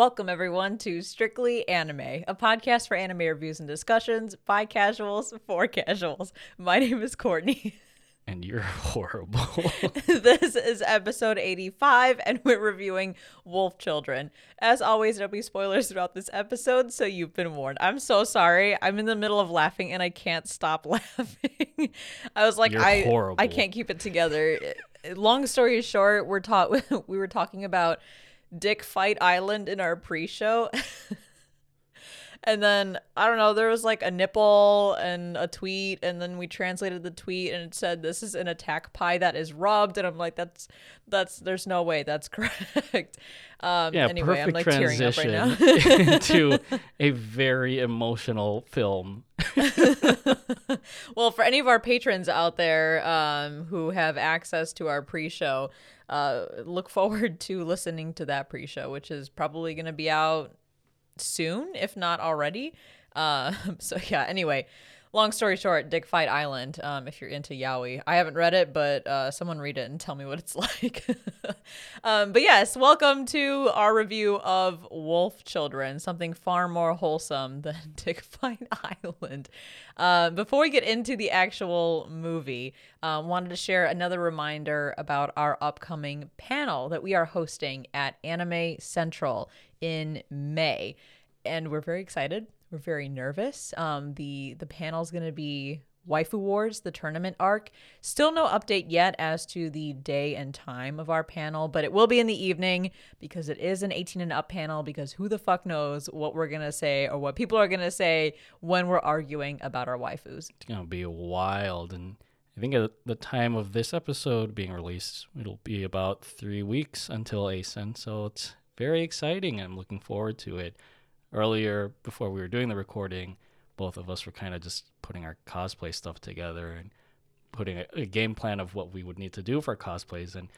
Welcome, everyone, to Strictly Anime, a podcast for anime reviews and discussions by casuals for casuals. My name is Courtney. And you're horrible. this is episode 85, and we're reviewing Wolf Children. As always, there'll be spoilers throughout this episode, so you've been warned. I'm so sorry. I'm in the middle of laughing, and I can't stop laughing. I was like, You're I, horrible. I can't keep it together. Long story short, we're taught we were talking about Dick Fight Island in our pre-show. and then I don't know, there was like a nipple and a tweet, and then we translated the tweet and it said this is an attack pie that is rubbed, and I'm like, that's that's there's no way that's correct. Um yeah, anyway, I'm like perfect tearing up right transition now. into a very emotional film. well, for any of our patrons out there um, who have access to our pre-show, uh, look forward to listening to that pre-show, which is probably going to be out soon, if not already. Uh, so yeah. Anyway, long story short, Dick Fight Island. Um, if you're into yaoi, I haven't read it, but uh, someone read it and tell me what it's like. um, but yes, welcome to our review of Wolf Children, something far more wholesome than Dick Fight Island. Uh, before we get into the actual movie, um, wanted to share another reminder about our upcoming panel that we are hosting at Anime Central in May, and we're very excited. We're very nervous. Um, the the panel is going to be Waifu Wars, the tournament arc. Still no update yet as to the day and time of our panel, but it will be in the evening because it is an 18 and up panel. Because who the fuck knows what we're gonna say or what people are gonna say when we're arguing about our waifus. It's gonna be wild, and I think at the time of this episode being released, it'll be about three weeks until ACEN, so it's very exciting. I'm looking forward to it. Earlier, before we were doing the recording, both of us were kind of just putting our cosplay stuff together and putting a, a game plan of what we would need to do for cosplays, and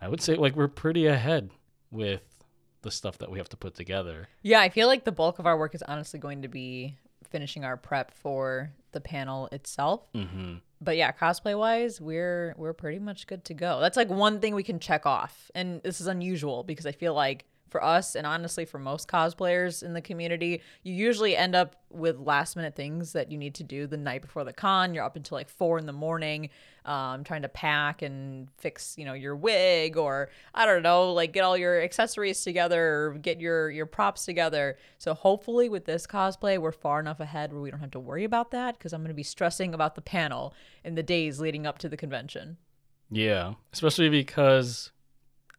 I would say like we're pretty ahead with the stuff that we have to put together. Yeah, I feel like the bulk of our work is honestly going to be finishing our prep for the panel itself. hmm but yeah, cosplay wise, we're we're pretty much good to go. That's like one thing we can check off. And this is unusual because I feel like for us and honestly for most cosplayers in the community, you usually end up with last minute things that you need to do the night before the con. You're up until like four in the morning, um, trying to pack and fix, you know, your wig or I don't know, like get all your accessories together or get your your props together. So hopefully with this cosplay, we're far enough ahead where we don't have to worry about that because I'm going to be stressing about the panel in the days leading up to the convention. Yeah, especially because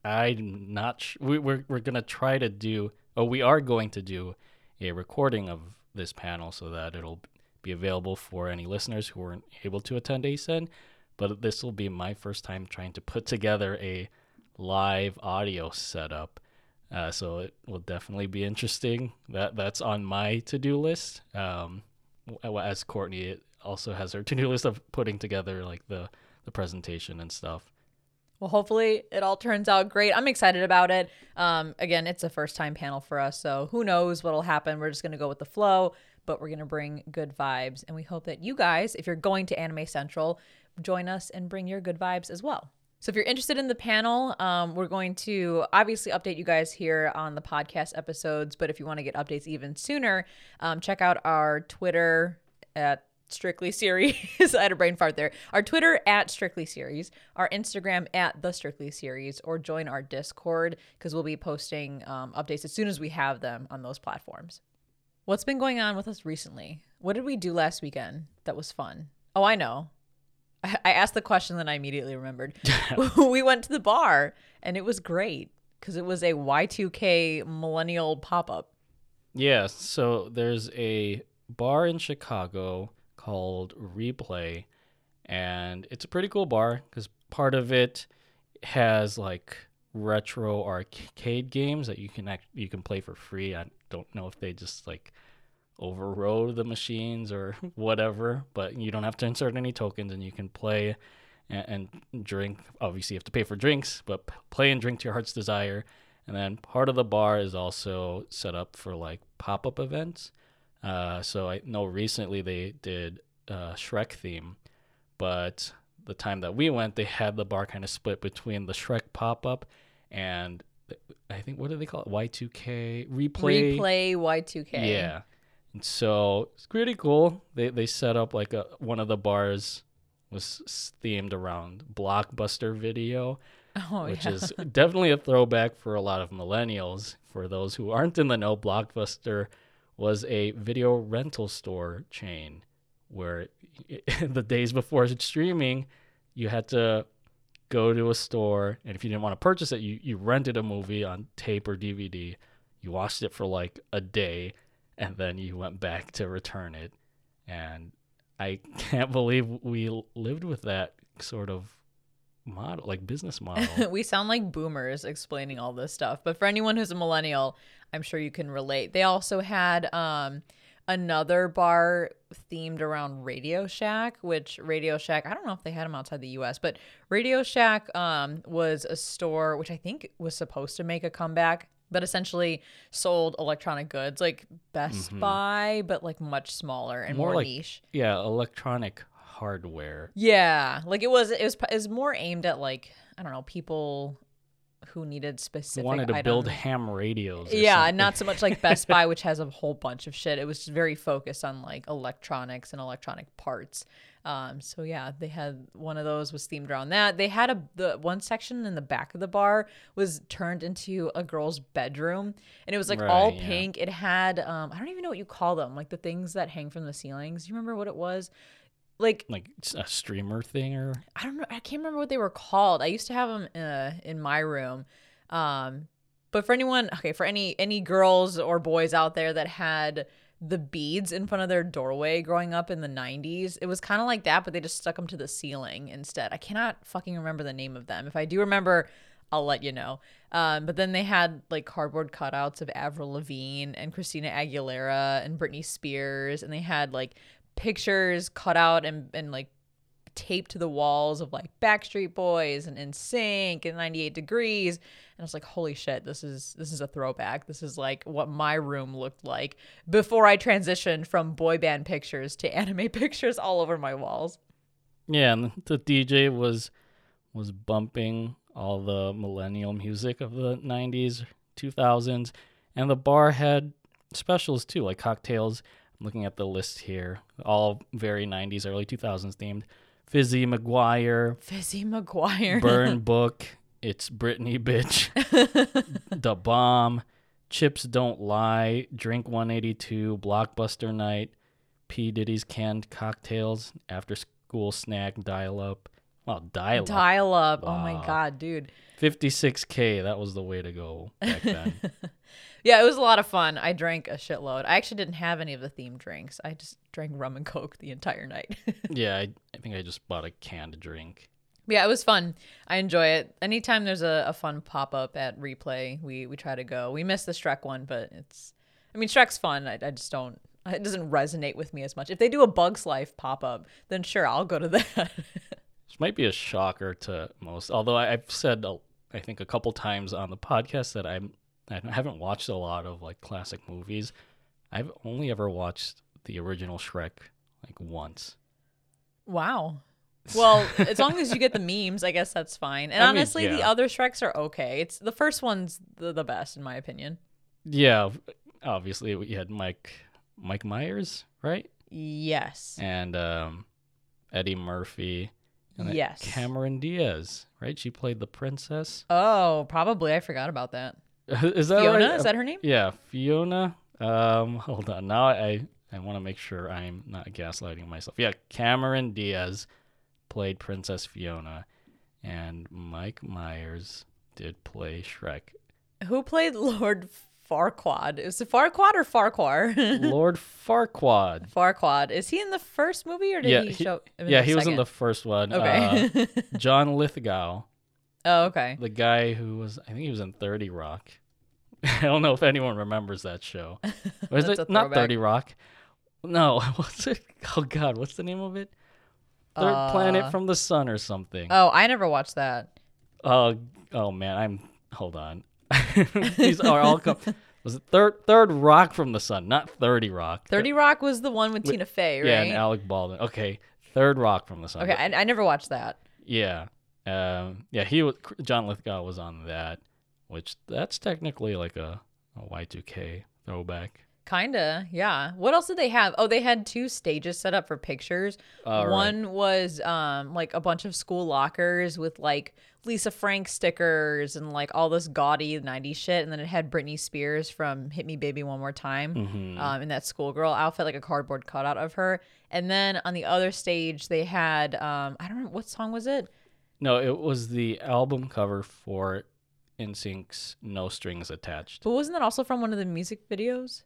I'm not. Sh- we, we're we're gonna try to do. Oh, we are going to do a recording of this panel so that it'll be available for any listeners who weren't able to attend ACEN. But this will be my first time trying to put together a live audio setup. Uh, so it will definitely be interesting. That that's on my to-do list. Um, as Courtney also has her to-do list of putting together like the the presentation and stuff. Well, hopefully it all turns out great. I'm excited about it. Um, again, it's a first time panel for us, so who knows what'll happen. We're just going to go with the flow, but we're going to bring good vibes. And we hope that you guys, if you're going to Anime Central, join us and bring your good vibes as well. So if you're interested in the panel, um, we're going to obviously update you guys here on the podcast episodes. But if you want to get updates even sooner, um, check out our Twitter at Strictly Series. I had a brain fart there. Our Twitter at Strictly Series, our Instagram at the Strictly Series, or join our Discord because we'll be posting um, updates as soon as we have them on those platforms. What's been going on with us recently? What did we do last weekend that was fun? Oh, I know. I, I asked the question that I immediately remembered. we went to the bar and it was great because it was a Y2K millennial pop up. Yeah, so there's a bar in Chicago called Replay, and it's a pretty cool bar because part of it has like retro arcade games that you can act- you can play for free. I don't know if they just like overrode the machines or whatever, but you don't have to insert any tokens and you can play and, and drink. Obviously, you have to pay for drinks, but play and drink to your heart's desire. And then part of the bar is also set up for like pop up events. Uh, so I know recently they did uh, Shrek theme, but the time that we went, they had the bar kind of split between the Shrek pop up and I think what do they call it? Y2K replay. Replay Y2K. Yeah. And so it's pretty cool. They they set up like a one of the bars was themed around blockbuster video, Oh which yeah. is definitely a throwback for a lot of millennials. For those who aren't in the know, Blockbuster was a video rental store chain where the days before streaming, you had to go to a store and if you didn't want to purchase it, you, you rented a movie on tape or DVD. You watched it for like a day and then you went back to return it. And I can't believe we lived with that sort of model, like business model. we sound like boomers explaining all this stuff, but for anyone who's a millennial, I'm sure you can relate. They also had um another bar themed around Radio Shack, which Radio Shack, I don't know if they had them outside the US, but Radio Shack um was a store which I think was supposed to make a comeback, but essentially sold electronic goods like Best Buy, but like much smaller and More more, like- niche. yeah, electronic hardware. Yeah, like it was it was it was more aimed at like I don't know people who needed specific wanted to build ham radios. or Yeah, something. and not so much like Best Buy, which has a whole bunch of shit. It was just very focused on like electronics and electronic parts. Um, so yeah, they had one of those was themed around that. They had a the one section in the back of the bar was turned into a girl's bedroom, and it was like all yeah. pink. It had um, I don't even know what you call them, like the things that hang from the ceilings. You remember what it was? Like like a streamer thing or I don't know. I can't remember what they were called. I used to have them uh, in my room. Um, but for anyone, okay, for any any girls or boys out there that had the beads in front of their doorway growing up in the 90s, it was kind of like that, but they just stuck them to the ceiling instead. I cannot fucking remember the name of them. If I do remember, I'll let you know. Um, but then they had like cardboard cutouts of Avril Lavigne and Christina Aguilera and Britney Spears, and they had like pictures cut out and, and like taped to the walls of like Backstreet Boys and NSYNC and 98 Degrees. And I was like, holy shit, this is this is a throwback. This is like what my room looked like before I transitioned from boy band pictures to anime pictures all over my walls. yeah, and the DJ was was bumping all the millennial music of the 90s, 2000s, and the bar had specials too, like cocktails. Looking at the list here, all very 90s, early 2000s themed. Fizzy McGuire, Fizzy McGuire. Burn Book, It's Britney Bitch, The Bomb, Chips Don't Lie, Drink 182, Blockbuster Night, P. Diddy's Canned Cocktails, After School Snack, Dial Up. Well, Dial Up. Dial up. Oh my god, dude. 56K, that was the way to go back then. Yeah, it was a lot of fun. I drank a shitload. I actually didn't have any of the themed drinks. I just drank rum and coke the entire night. yeah, I, I think I just bought a canned drink. Yeah, it was fun. I enjoy it. Anytime there's a, a fun pop up at replay, we we try to go. We missed the Shrek one, but it's I mean Shrek's fun. I, I just don't it doesn't resonate with me as much. If they do a Bugs Life pop up, then sure, I'll go to that. This might be a shocker to most, although I've said, uh, I think, a couple times on the podcast that I'm, I haven't watched a lot of like classic movies. I've only ever watched the original Shrek like once. wow. Well, as long as you get the memes, I guess that's fine. And I mean, honestly, the other Shreks are okay. It's the first one's the, the best in my opinion. Yeah, obviously we had Mike, Mike Myers, right, Yes. and um, Eddie Murphy, Yes. Cameron Diaz, right? She played the princess. Oh, probably. I forgot about that. is that Fiona, right? is that her name? Yeah, Fiona. Um, hold on. Now I I want to make sure I'm not gaslighting myself. Yeah, Cameron Diaz played Princess Fiona, and Mike Myers did play Shrek. Who played Lord Farquaad? Is it Farquaad or Farquhar? Lord Farquaad. Farquaad. Is he in the first movie or did Yeah, he he- show? in Yeah, he was in the first one. Okay. Uh, John Lithgow, oh, okay. the guy who was I think he was in Thirty Rock. I don't know if anyone remembers that show. Or is it not. Thirty Rock? No, what's it? Oh God, what's the name of it? Third Planet Uh, from the Sun or something. Oh, I never watched that. Oh, oh man, I'm. Hold on. These are all. Com- was it third Third Rock from the Sun, not Thirty Rock? Thirty Rock was the one with Tina Fey, right? Yeah, and Alec Baldwin. Okay, Third Rock from the Sun. okay, I, I never watched that. Yeah. Um, yeah, he was John Lithgow was on that. which that's technically like a, a Y2K throwback. Kinda, yeah. What else did they have? Oh, they had two stages set up for pictures. Right. One was um like a bunch of school lockers with like Lisa Frank stickers and like all this gaudy 90s shit. And then it had Britney Spears from Hit Me Baby One More Time Mhm. um, in that schoolgirl outfit, like a cardboard cutout of her. And then on the other stage, they had, um, I don't know, what song was it? No, it was the album cover for NSYNC's No Strings Attached. But wasn't that also from one of the music videos?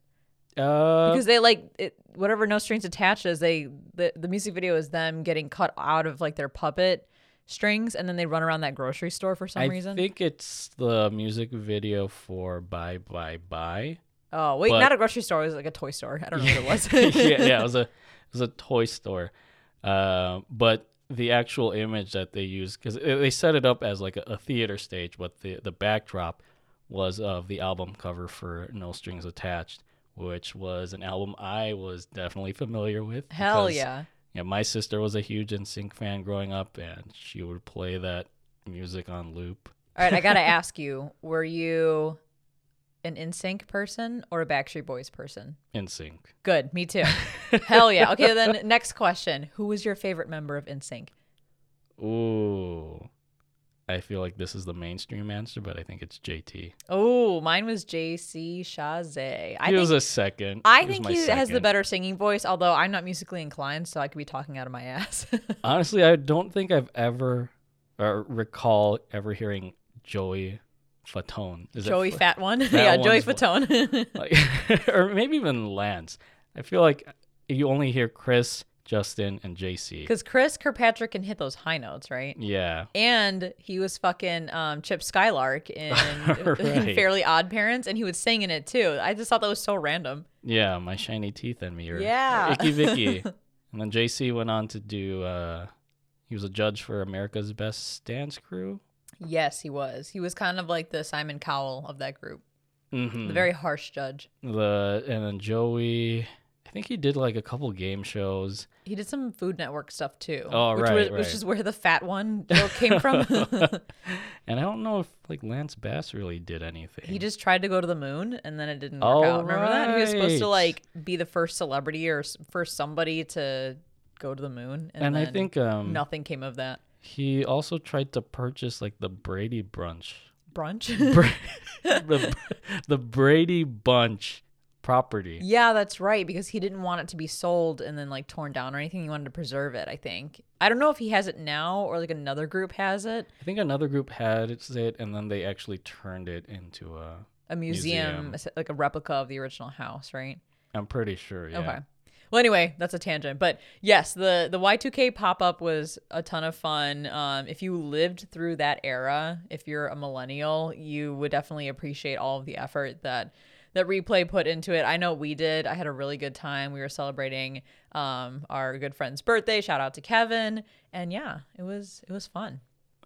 Uh, because they like it, whatever no strings attached is they the, the music video is them getting cut out of like their puppet strings and then they run around that grocery store for some I reason I think it's the music video for Bye Bye Bye. oh wait but- not a grocery store it was like a toy store i don't know what it was yeah, yeah, it was a it was a toy store. Uh, but the actual image that they used because they set it up as like a, a theater stage, but the the backdrop was of the album cover for No Strings Attached, which was an album I was definitely familiar with. hell because, yeah Yeah, my sister was a huge NSYNC fan growing up, and she would play that music on loop. all right i gotta ask you were you an NSYNC person or a Backstreet Boys person? NSYNC. Good, me too. Hell yeah. Okay, then next question. Who was your favorite member of NSYNC? Ooh. I feel like this is the mainstream answer, but I think it's JT. Oh, mine was JC Chasez. I he was a second. I was think he has the better singing voice, although I'm not musically inclined, so I could be talking out of my ass. Honestly, I don't think I've ever or recall ever hearing Joey Fatone. Is Joey Fa- Fat One. Fat yeah, Joey Fatone. like, or maybe even Lance. I feel like you only hear Chris, Justin, and JC. Because Chris Kirkpatrick can hit those high notes, right? Yeah. And he was fucking um, Chip Skylark in, in Fairly Odd Parents, and he would sing in it too. I just thought that was so random. Yeah, my shiny teeth and me. Or, Yeah. or Icky Vicky. and then JC went on to do. Uh, he was a judge for America's Best Dance Crew. Yes, he was. He was kind of like the Simon Cowell of that group, Mm-hmm. the very harsh judge. the and then Joey. I think he did like a couple game shows. He did some Food Network stuff too. Oh, which right, was- right. Which is where the fat one joke came from. And I don't know if like Lance Bass really did anything. he just tried to go to the moon and then it didn't work Oh, out. Remember that? He was supposed to like be the first celebrity or first somebody to go to the moon. And, and I think um nothing came of that. he also tried to purchase like the Brady Brunch, Brunch? the the Brady Bunch property. yeah, that's right. Because he didn't want it to be sold and then like torn down or anything. He wanted to preserve it, I think. I don't know if he has it now or like another group has it. I think another group had it, and then they actually turned it into a. A museum, Museum. like a replica of the original house, right? I'm pretty sure. Yeah. Okay. Well, anyway, that's a tangent, but yes, the the Y2K pop up was a ton of fun. Um, if you lived through that era, if you're a millennial, you would definitely appreciate all of the effort that that replay put into it. I know we did. I had a really good time. We were celebrating um, our good friend's birthday. Shout out to Kevin, and yeah, it was it was fun.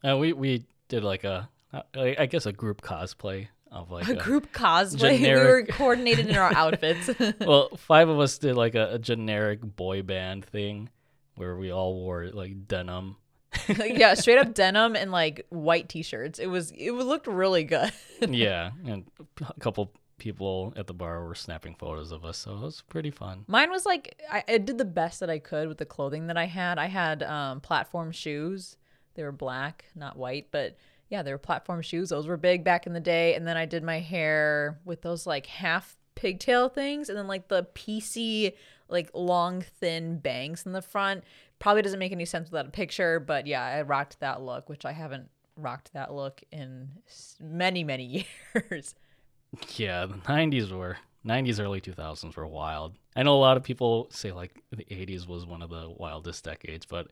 Uh, we we did like a I guess a group cosplay of like A a, group cosplay. We were generic- coordinated in our outfits. well, five of us did like a, a generic boy band thing where we all wore like denim. yeah, straight up denim and like white t-shirts. It was it looked really good. yeah, and a couple people at the bar were snapping photos of us, so it was pretty fun. Mine was like I, I did the best that I could with the clothing that I had. I had um, platform shoes. They were black, not white, but yeah, they were platform shoes. Those were big back in the day. And then I did my hair with those like half pigtail things, and then like the PC like long thin bangs in the front. Probably doesn't make any sense without a picture, but yeah, I rocked that look, which I haven't rocked that look in many many years. Yeah, the '90s were '90s, early 2000s were wild. I know a lot of people say like the '80s was one of the wildest decades, but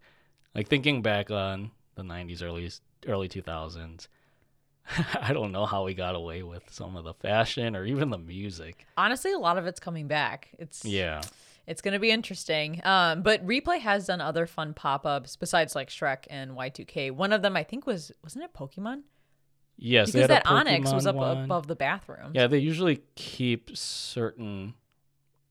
like thinking back on the '90s, early early 2000s, I don't know how we got away with some of the fashion or even the music. Honestly, a lot of it's coming back. It's Yeah, It's gonna be interesting. Um, but Replay has done other fun pop-ups besides like Shrek and Y2K. One of them I think was wasn't it Pokemon? Yes, Because that Onix was up one. above the bathroom. Yeah, they usually keep certain.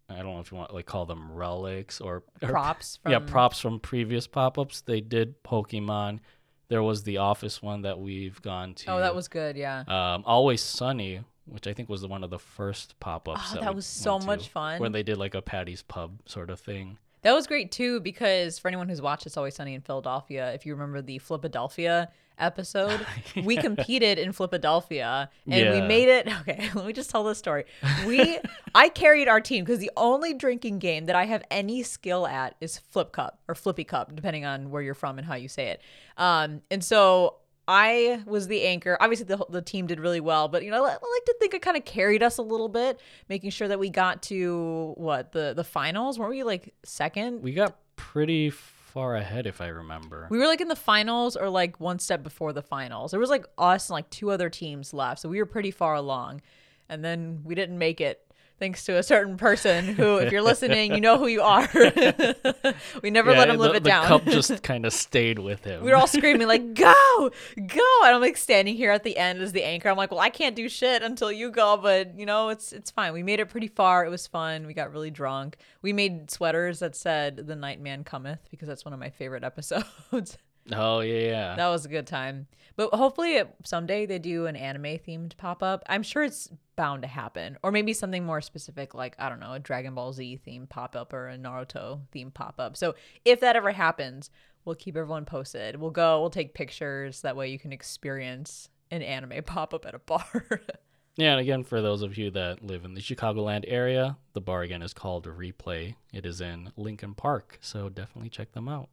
I don't know if you want like call them relics or, or Props from yeah props from previous pop-ups. They did Pokemon. There was the Office one that we've gone to. Oh, that was good. Yeah. um, Always Sunny, which I think was one of the first pop ups. Oh, that was so much fun. When they did like a Patty's Pub sort of thing. That was great too because for anyone who's watched It's Always Sunny in Philadelphia, if you remember the Flipadelphia episode, we competed in Philadelphia and we made it. Okay, let me just tell this story. We, I carried our team because the only drinking game that I have any skill at is Flip Cup or Flippy Cup, depending on where you're from and how you say it. Um, and so I was the anchor. Obviously, the the team did really well, but you know, I I like to think it kind of carried us a little bit, making sure that we got to what the the finals. Weren't we like second? We got pretty far ahead, if I remember. We were like in the finals or like one step before the finals. There was like us and like two other teams left. So we were pretty far along. And then we didn't make it thanks to a certain person who, if you're listening, you know who you are. we never let him live the, it the down. cup just kind of stayed with him. we were all screaming like, "Go, go!" And I'm like standing here at the end as the anchor. I'm like, "Well, I can't do shit until you go," but you know, it's it's fine. We made it pretty far. It was fun. We got really drunk. We made sweaters that said "The Night Man Cometh" because that's one of my favorite episodes. Oh yeah, yeah. That was a good time. But hopefully it, someday they do an anime themed pop up. I'm sure it's bound to happen. Or maybe something more specific like, I don't know, a Dragon Ball Z themed pop up or a Naruto themed pop up. So if that ever happens, we'll keep everyone posted. We'll go, we'll take pictures. That way you can experience an anime pop up at a bar. Yeah, and again, for those of you that live in the Chicagoland area, the bar again is called Replay. It is in Lincoln Park, so definitely check them out.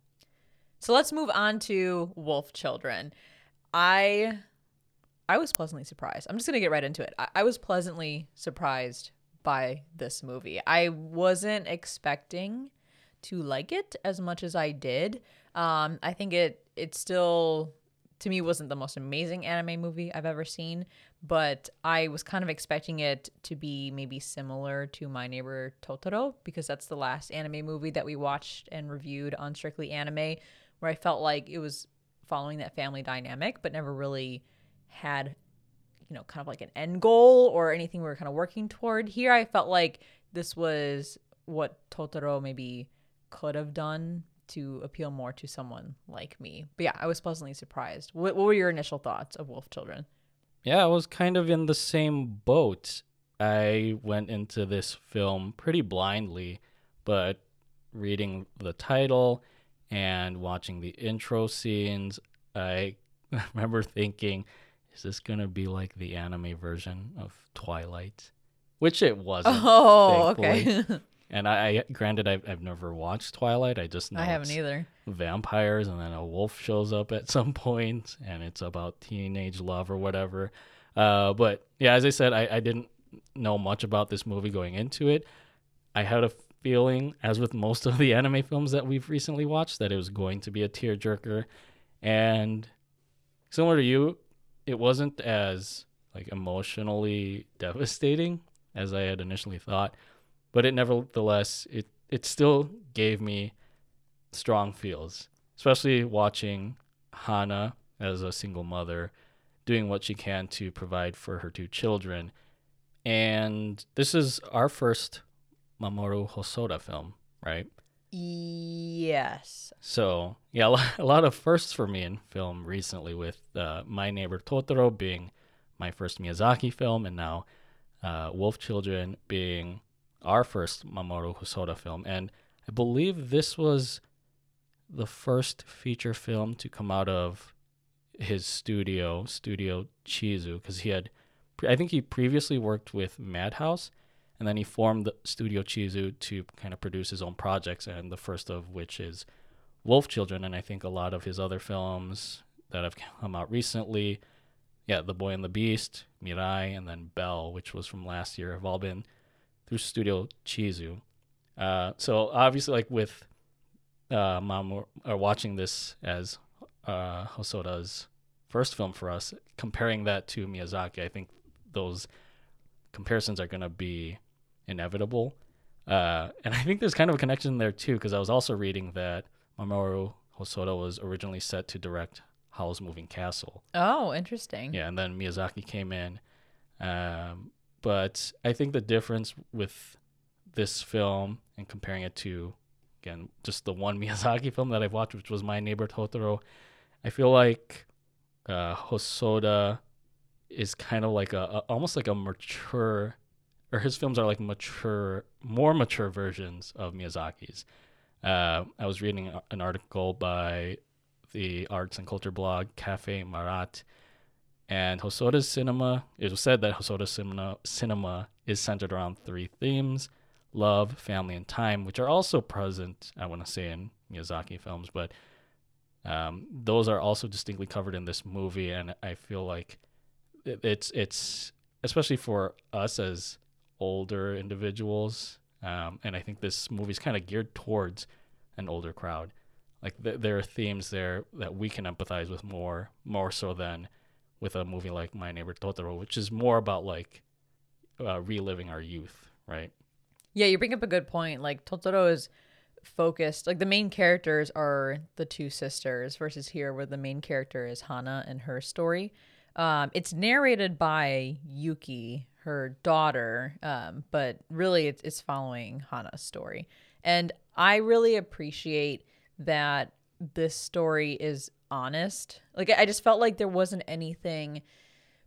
So let's move on to Wolf Children. I I was pleasantly surprised. I'm just gonna get right into it. I, I was pleasantly surprised by this movie. I wasn't expecting to like it as much as I did. Um, I think it it still to me wasn't the most amazing anime movie I've ever seen, but I was kind of expecting it to be maybe similar to My Neighbor Totoro because that's the last anime movie that we watched and reviewed on Strictly Anime, where I felt like it was following that family dynamic, but never really had you know kind of like an end goal or anything we were kind of working toward. Here, I felt like this was what Totoro maybe could have done to appeal more to someone like me. But yeah, I was pleasantly surprised. What, what were your initial thoughts of Wolf Children? Yeah, I was kind of in the same boat. I went into this film pretty blindly, but reading the title and watching the intro scenes, I remember thinking, is this going to be like the anime version of Twilight? Which it wasn't. Oh, thankfully. okay. And I, I granted, I've, I've never watched Twilight. I just know I haven't either. vampires and then a wolf shows up at some point and it's about teenage love or whatever uh, but yeah as i said I, I didn't know much about this movie going into it i had a feeling as with most of the anime films that we've recently watched that it was going to be a tearjerker and similar to you it wasn't as like emotionally devastating as i had initially thought but it nevertheless it it still gave me strong feels, especially watching Hana as a single mother doing what she can to provide for her two children. And this is our first Mamoru Hosoda film, right? Yes. So, yeah, a lo- a lot of firsts for me in film recently with uh, My Neighbor Totoro being my first Miyazaki film and now uh, Wolf Children being our first Mamoru Hosoda film. And I believe this was the first feature film to come out of his studio, Studio Chizu, because he had, I think he previously worked with Madhouse, and then he formed the Studio Chizu to kind of produce his own projects, and the first of which is Wolf Children, and I think a lot of his other films that have come out recently, yeah, The Boy and the Beast, Mirai, and then Bell, which was from last year, have all been through Studio Chizu. Uh, so obviously, like with uh, Mamoru, or watching this as uh, Hosoda's first film for us, comparing that to Miyazaki, I think those comparisons are going to be inevitable. Uh, and I think there's kind of a connection there too, because I was also reading that Mamoru Hosoda was originally set to direct Howl's Moving Castle. Oh, interesting. Yeah, and then Miyazaki came in. Um, but I think the difference with this film and comparing it to, again, just the one Miyazaki film that I've watched, which was My Neighbor Totoro, I feel like uh, Hosoda is kind of like a, a almost like a mature, or his films are like mature, more mature versions of Miyazaki's. Uh, I was reading an article by the arts and culture blog Cafe Marat, and Hosoda's cinema. It was said that Hosoda's cinema, cinema is centered around three themes: love, family, and time, which are also present. I want to say in Miyazaki films, but um, those are also distinctly covered in this movie, and I feel like it, it's it's especially for us as older individuals, um, and I think this movie's kind of geared towards an older crowd. Like th- there are themes there that we can empathize with more, more so than with a movie like My Neighbor Totoro, which is more about like uh, reliving our youth, right? Yeah, you bring up a good point. Like Totoro is focused. Like the main characters are the two sisters versus here, where the main character is Hana and her story. Um, it's narrated by Yuki, her daughter, um, but really it's, it's following Hana's story. And I really appreciate that this story is honest. Like I just felt like there wasn't anything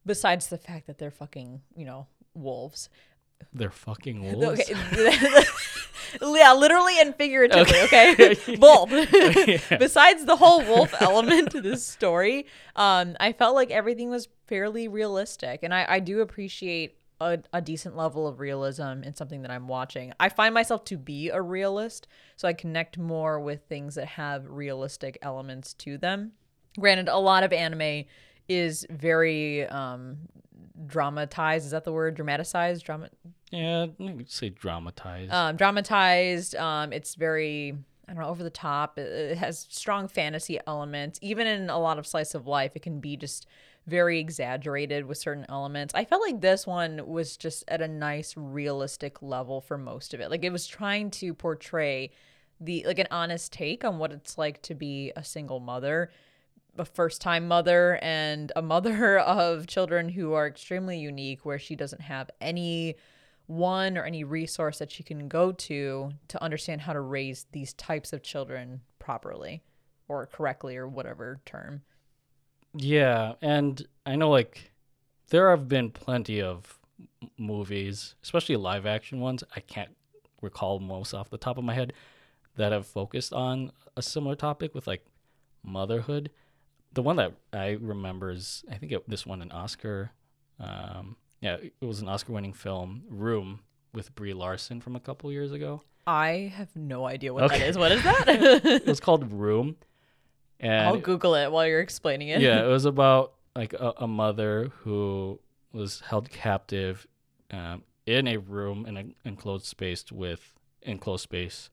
besides the fact that they're fucking, you know, wolves. They're fucking wolves. Okay. yeah, literally and figuratively, okay? Both. Besides the whole wolf element to this story, um, I felt like everything was fairly realistic. And I, I do appreciate a, a decent level of realism in something that I'm watching. I find myself to be a realist, so I connect more with things that have realistic elements to them. Granted, a lot of anime is very um, dramatized. Is that the word? Dramatized? Drama Yeah, you could say dramatized. um, dramatized. Um, it's very I don't know over the top. It, it has strong fantasy elements. Even in a lot of slice of life, it can be just very exaggerated with certain elements. I felt like this one was just at a nice realistic level for most of it. Like it was trying to portray the like an honest take on what it's like to be a single mother a first time mother and a mother of children who are extremely unique where she doesn't have any one or any resource that she can go to to understand how to raise these types of children properly or correctly or whatever term. Yeah, and I know like there have been plenty of movies, especially live action ones. I can't recall most off the top of my head that have focused on a similar topic with like motherhood. The one that I remember is I think it, this one an Oscar. Um, yeah, it was an Oscar-winning film, Room, with Brie Larson from a couple years ago. I have no idea what Okay. that is. What is that? It was called Room, and I'll Google it while you're explaining it. yeah, it was about like a, a mother who was held captive um, in a room in an enclosed space with enclosed space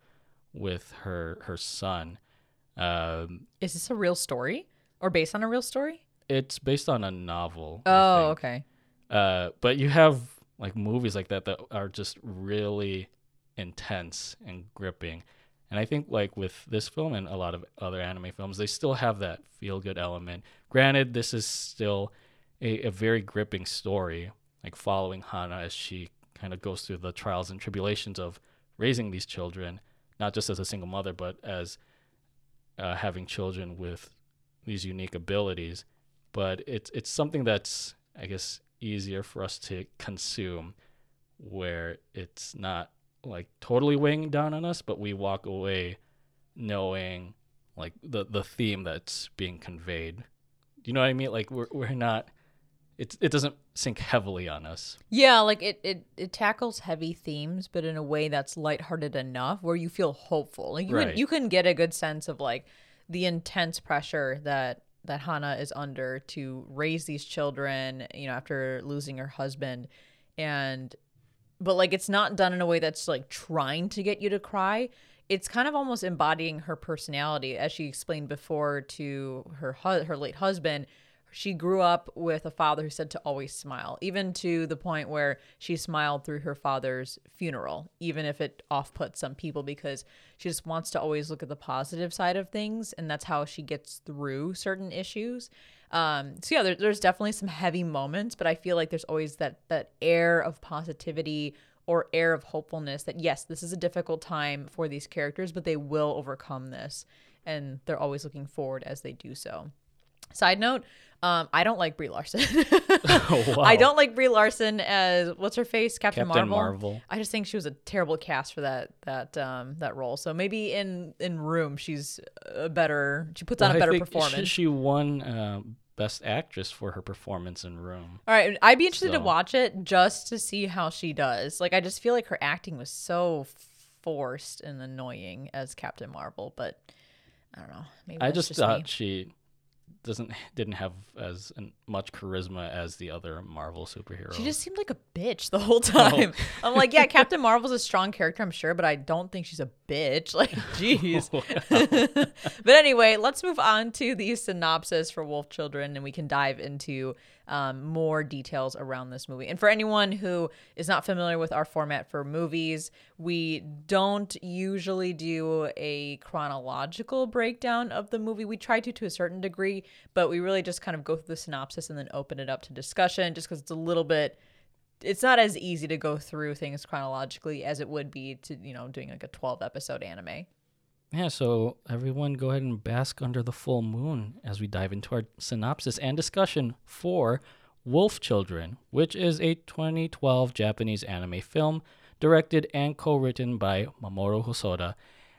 with her her son. Um, Is this a real story or based on a real story? it's based on a novel. Oh, okay. Uh, but you have like movies like that that are just really intense and gripping. And I think like with this film and a lot of other anime films, they still have that feel good element. Granted, this is still a, a very gripping story, like following Hana as she kind of goes through the trials and tribulations of raising these children, not just as a single mother, but as uh, having children with these unique abilities. But it's it's something that's I guess easier for us to consume, where it's not like totally weighing down on us, but we walk away knowing like the the theme that's being conveyed. Do you know what I mean? Like we're we're not. It it doesn't sink heavily on us. Yeah, like it, it it tackles heavy themes, but in a way that's lighthearted enough where you feel hopeful. Like you Right. can you can get a good sense of like the intense pressure that that Hana is under to raise these children, you know, after losing her husband and but like it's not done in a way that's like trying to get you to cry. It's kind of almost embodying her personality as she explained before to her hu- her late husband she grew up with a father who said to always smile, even to the point where she smiled through her father's funeral, even if it off put some people because she just wants to always look at the positive side of things. And that's how she gets through certain issues. Um, so, yeah, there, there's definitely some heavy moments, but I feel like there's always that, that air of positivity or air of hopefulness that, yes, this is a difficult time for these characters, but they will overcome this. And they're always looking forward as they do so. Side note, um, I don't like Brie Larson. Oh, wow. I don't like Brie Larson as what's her face, Captain, Captain Marvel. Marvel. I just think she was a terrible cast for that that um that role. So maybe in in Room, she's a better. She puts on a better think she- performance. She, won uh, Best Actress for her performance in Room. All right, I'd be interested to watch it just to see how she does. Like, I just feel like her acting was so forced and annoying as Captain Marvel, but I don't know. Maybe I just me. thought she doesn't didn't have as an- much charisma as the other Marvel superheroes. She just seemed like a bitch the whole time. Oh. I'm like, yeah, Captain Marvel's a strong character, I'm sure, but I don't think she's a bitch. Like, jeez. but anyway, let's move on to the synopsis for Wolf Children, and we can dive into um, more details around this movie. And for anyone who is not familiar with our format for movies, we don't usually do a chronological breakdown of the movie. We try to to a certain degree, but we really just kind of go through the synopsis and then open it up to discussion just because it's a little bit it's not as easy to go through things chronologically as it would be to you know doing like a 12 episode anime Yeah, so everyone go ahead and bask under the full moon as we dive into our synopsis and discussion for Wolf Children, which is a 2012 Japanese anime film directed and co-written by Mamoru Hosoda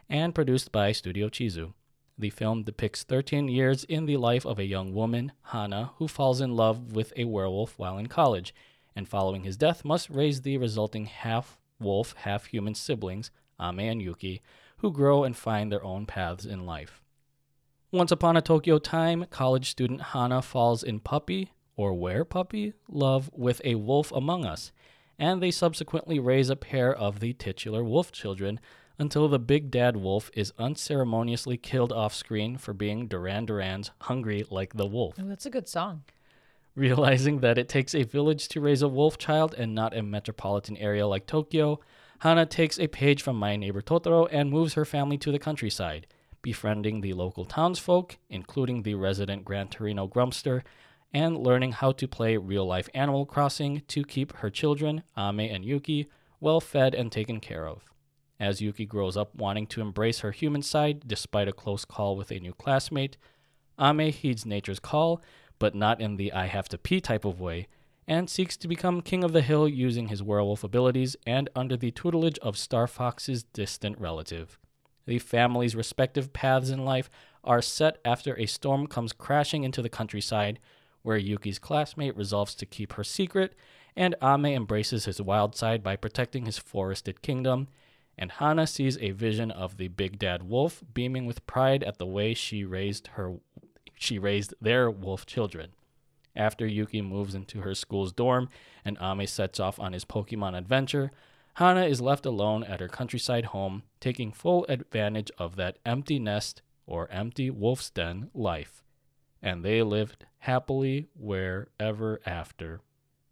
and produced by Studio Chizu. The film depicts 13 years in the life of a young woman, Hana, who falls in love with a werewolf while in college, and following his death must raise the resulting half wolf, half human siblings, Ame and Yuki, who grow and find their own paths in life. Once upon a Tokyo time, college student Hana falls in puppy, or where puppy, love with a wolf among us, and they subsequently raise a pair of the titular wolf children until the big dad wolf is unceremoniously killed off screen for being Duran Duran's Hungry Like the Wolf. oh that's a good song Realizing that it takes a village to raise a wolf child and not a metropolitan area like Tokyo, Hana takes a page from My Neighbor Totoro and moves her family to the countryside, befriending the local townsfolk, including the resident Gran Torino Grumpster, and learning how to play real life Animal Crossing to keep her children, Ame and Yuki, well fed and taken care of. As Yuki grows up wanting to embrace her human side despite a close call with a new classmate, Ame heeds nature's call, but not in the I have to pee type of way, and seeks to become king of the hill using his werewolf abilities and under the tutelage of Star Fox's distant relative. The family's respective paths in life are set after a storm comes crashing into the countryside, where Yuki's classmate resolves to keep her secret, and Ame embraces his wild side by protecting his forested kingdom, and Hana sees a vision of the big dad wolf beaming with pride at the way she raised her she raised their wolf children. After Yuki moves into her school's dorm and Ame sets off on his Pokemon adventure, Hana is left alone at her countryside home, taking full advantage of that empty nest or empty wolf's den life. And they lived happily wherever after.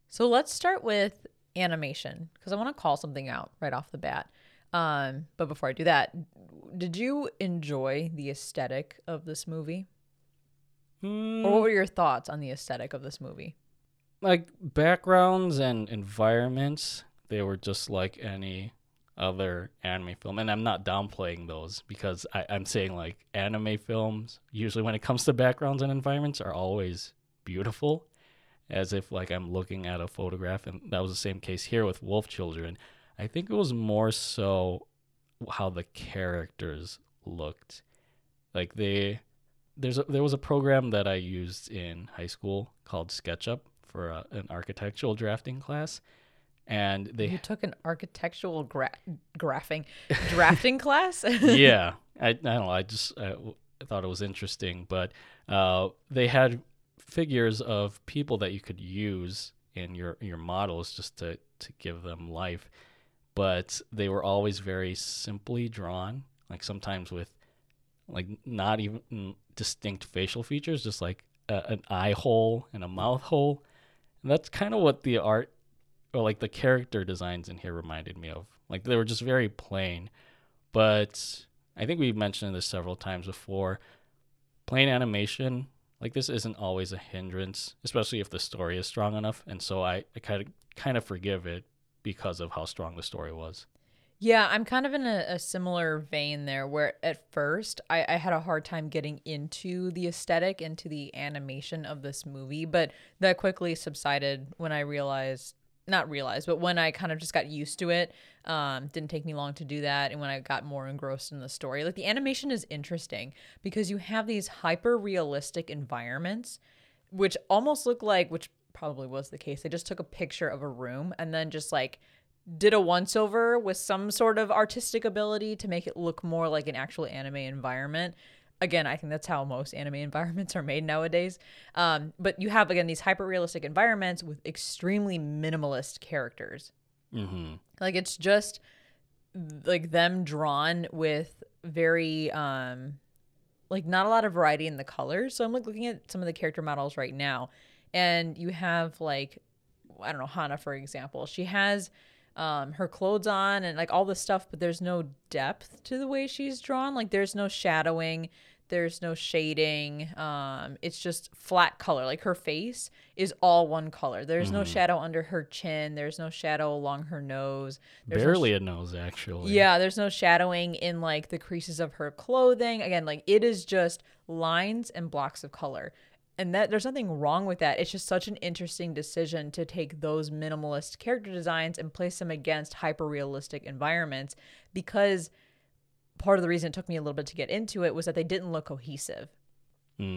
so let's start with animation because i want to call something out right off the bat um, but before i do that did you enjoy the aesthetic of this movie Hmm, or what were your thoughts on the aesthetic of this movie like backgrounds and environments, they were just like any other anime film. And I'm not downplaying those because I, I'm saying like anime films, usually when it comes to backgrounds and environments, are always beautiful. As if like I'm looking at a photograph, and that was the same case here with Wolf Children. I think it was more so how the characters looked. Like they there's a, there was a program that I used in high school called SketchUp for a, an architectural drafting class, and you they took an architectural gra- graphing drafting class? Yeah. I, I don't know. I just I, I thought it was interesting, but uh, they had figures of people that you could use in your your models just to to give them life, but they were always very simply drawn, like sometimes with like not even distinct facial features, just like a, an eye hole and a mouth hole. And that's kind of what the art or like the character designs in here reminded me of. Like they were just very plain. But I think we've mentioned this several times before. Plain animation, like this isn't always a hindrance, especially if the story is strong enough. And so I, I kind of kind of forgive it because of how strong the story was. Yeah, I'm kind of in a, a similar vein there where at first I, I had a hard time getting into the aesthetic, into the animation of this movie, but that quickly subsided when I realized not realized, but when I kind of just got used to it, um, didn't take me long to do that. And when I got more engrossed in the story, like the animation is interesting because you have these hyper realistic environments, which almost look like, which probably was the case. They just took a picture of a room and then just like did a once over with some sort of artistic ability to make it look more like an actual anime environment. Again, I think that's how most anime environments are made nowadays. Um, but you have again these hyper realistic environments with extremely minimalist characters. Mm-hmm. Like it's just like them drawn with very um like not a lot of variety in the colors. So I'm like looking at some of the character models right now and you have like I don't know, Hana for example. She has um her clothes on and like all this stuff, but there's no depth to the way she's drawn. Like there's no shadowing there's no shading um it's just flat color like her face is all one color there's no shadow under her chin there's no shadow along her nose there's no Barely a nose, actually. yeah, there's no shadowing in like the creases of her clothing. Again, like it is just lines and blocks of color. And that there's nothing wrong with that. It's just such an interesting decision to take those minimalist character designs and place them against hyper realistic environments because part of the reason it took me a little bit to get into it was that they didn't look cohesive.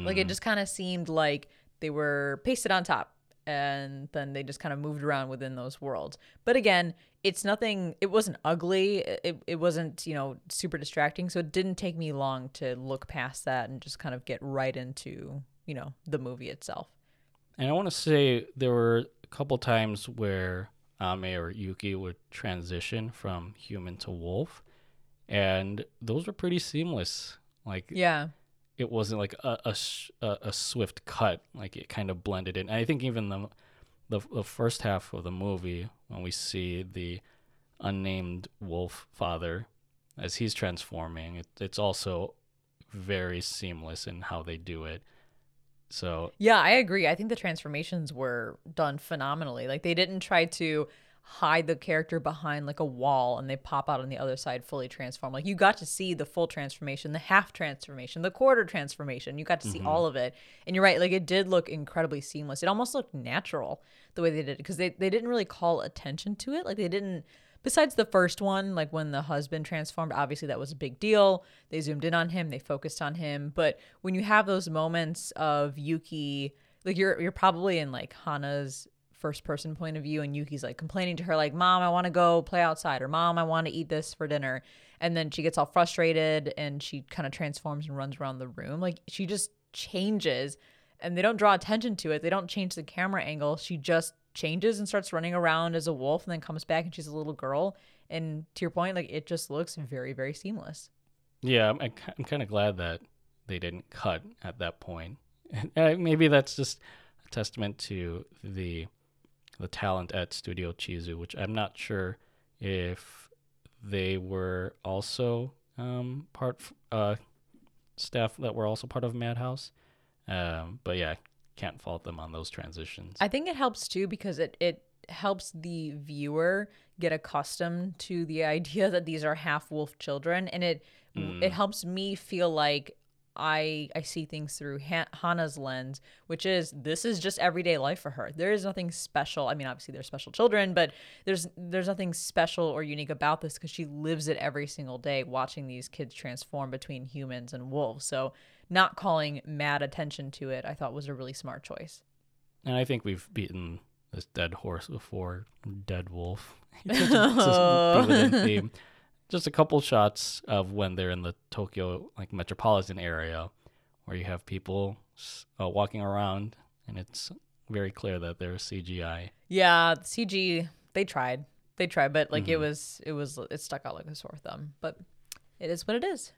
Like it mm. just kind of seemed like they were pasted on top and then they just kind of moved around within those worlds. But again, it's nothing, it wasn't ugly. It, it wasn't, you know, super distracting. So it didn't take me long to look past that and just kind of get right into, you know, the movie itself. And I want to say there were a couple times where uh, Ame or Yuki would transition from human to wolf, and those were pretty seamless. Like Yeah. it wasn't like a a, a a swift cut. Like it kind of blended in. And I think even the, the the first half of the movie when we see the unnamed wolf father as he's transforming, it, it's also very seamless in how they do it. So Yeah, I agree. I think the transformations were done phenomenally. Like they didn't try to hide the character behind like a wall and they pop out on the other side fully transformed. Like you got to see the full transformation, the half transformation, the quarter transformation. You got to see mm-hmm. all of it. And you're right, like it did look incredibly seamless. It almost looked natural the way they did it because they, they didn't really call attention to it. Like they didn't besides the first one, like when the husband transformed, obviously that was a big deal. They zoomed in on him, they focused on him. But when you have those moments of Yuki, like you're you're probably in like Hana's first person point of view and Yuki's like complaining to her like, "Mom, I want to go play outside," or "Mom, I want to eat this for dinner." And then she gets all frustrated and she kind of transforms and runs around the room. Like she just changes and they don't draw attention to it. They don't change the camera angle. She just changes and starts running around as a wolf and then comes back and she's a little girl. And to your point, like it just looks very, very seamless. Yeah, I'm, I'm kind of glad that they didn't cut at that point. And maybe that's just a testament to the the talent at Studio Chizu, which I'm not sure if they were also um, part uh, staff that were also part of Madhouse. Um, but yeah, can't fault them on those transitions. I think it helps too because it it helps the viewer get accustomed to the idea that these are half wolf children and it mm. it helps me feel like I I see things through ha- Hana's lens, which is this is just everyday life for her. There is nothing special. I mean, obviously they're special children, but there's there's nothing special or unique about this because she lives it every single day, watching these kids transform between humans and wolves. So not calling mad attention to it, I thought was a really smart choice. And I think we've beaten this dead horse before, dead wolf. just, just theme. Just a couple shots of when they're in the Tokyo like metropolitan area, where you have people uh, walking around, and it's very clear that they're CGI. Yeah, CG they tried. They tried, but like it was it was it stuck out like a sore thumb. But it is what it is.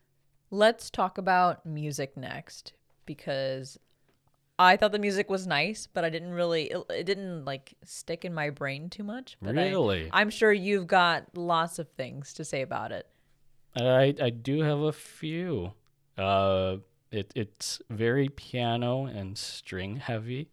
Let's talk about music next because I thought the music was nice, but I didn't really it, it didn't like stick in my brain too much. But I- Really? I'm sure you've got lots of things to say about it. I I do have a few. Uh, it it's very piano and string heavy,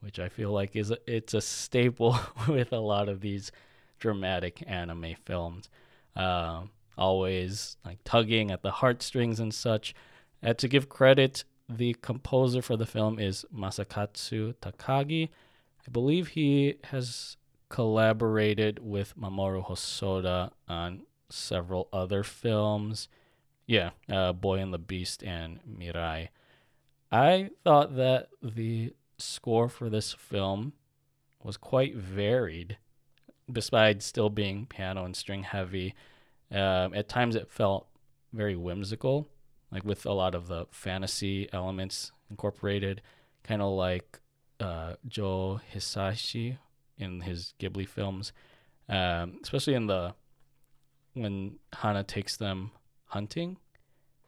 which I feel like is a, it's a staple with a lot of these dramatic anime films. uh, always like tugging at the heartstrings and such. Uh, to give credit, the composer for the film is Masakatsu Takagi. I believe he has collaborated with Mamoru Hosoda on several other films. Yeah, uh, Boy and the Beast and Mirai. I thought that the score for this film was quite varied, besides still being piano and string heavy. Um, at times, it felt very whimsical, like with a lot of the fantasy elements incorporated, kind of like uh, Joe Hisaishi in his Ghibli films, um, especially in the when Hana takes them hunting,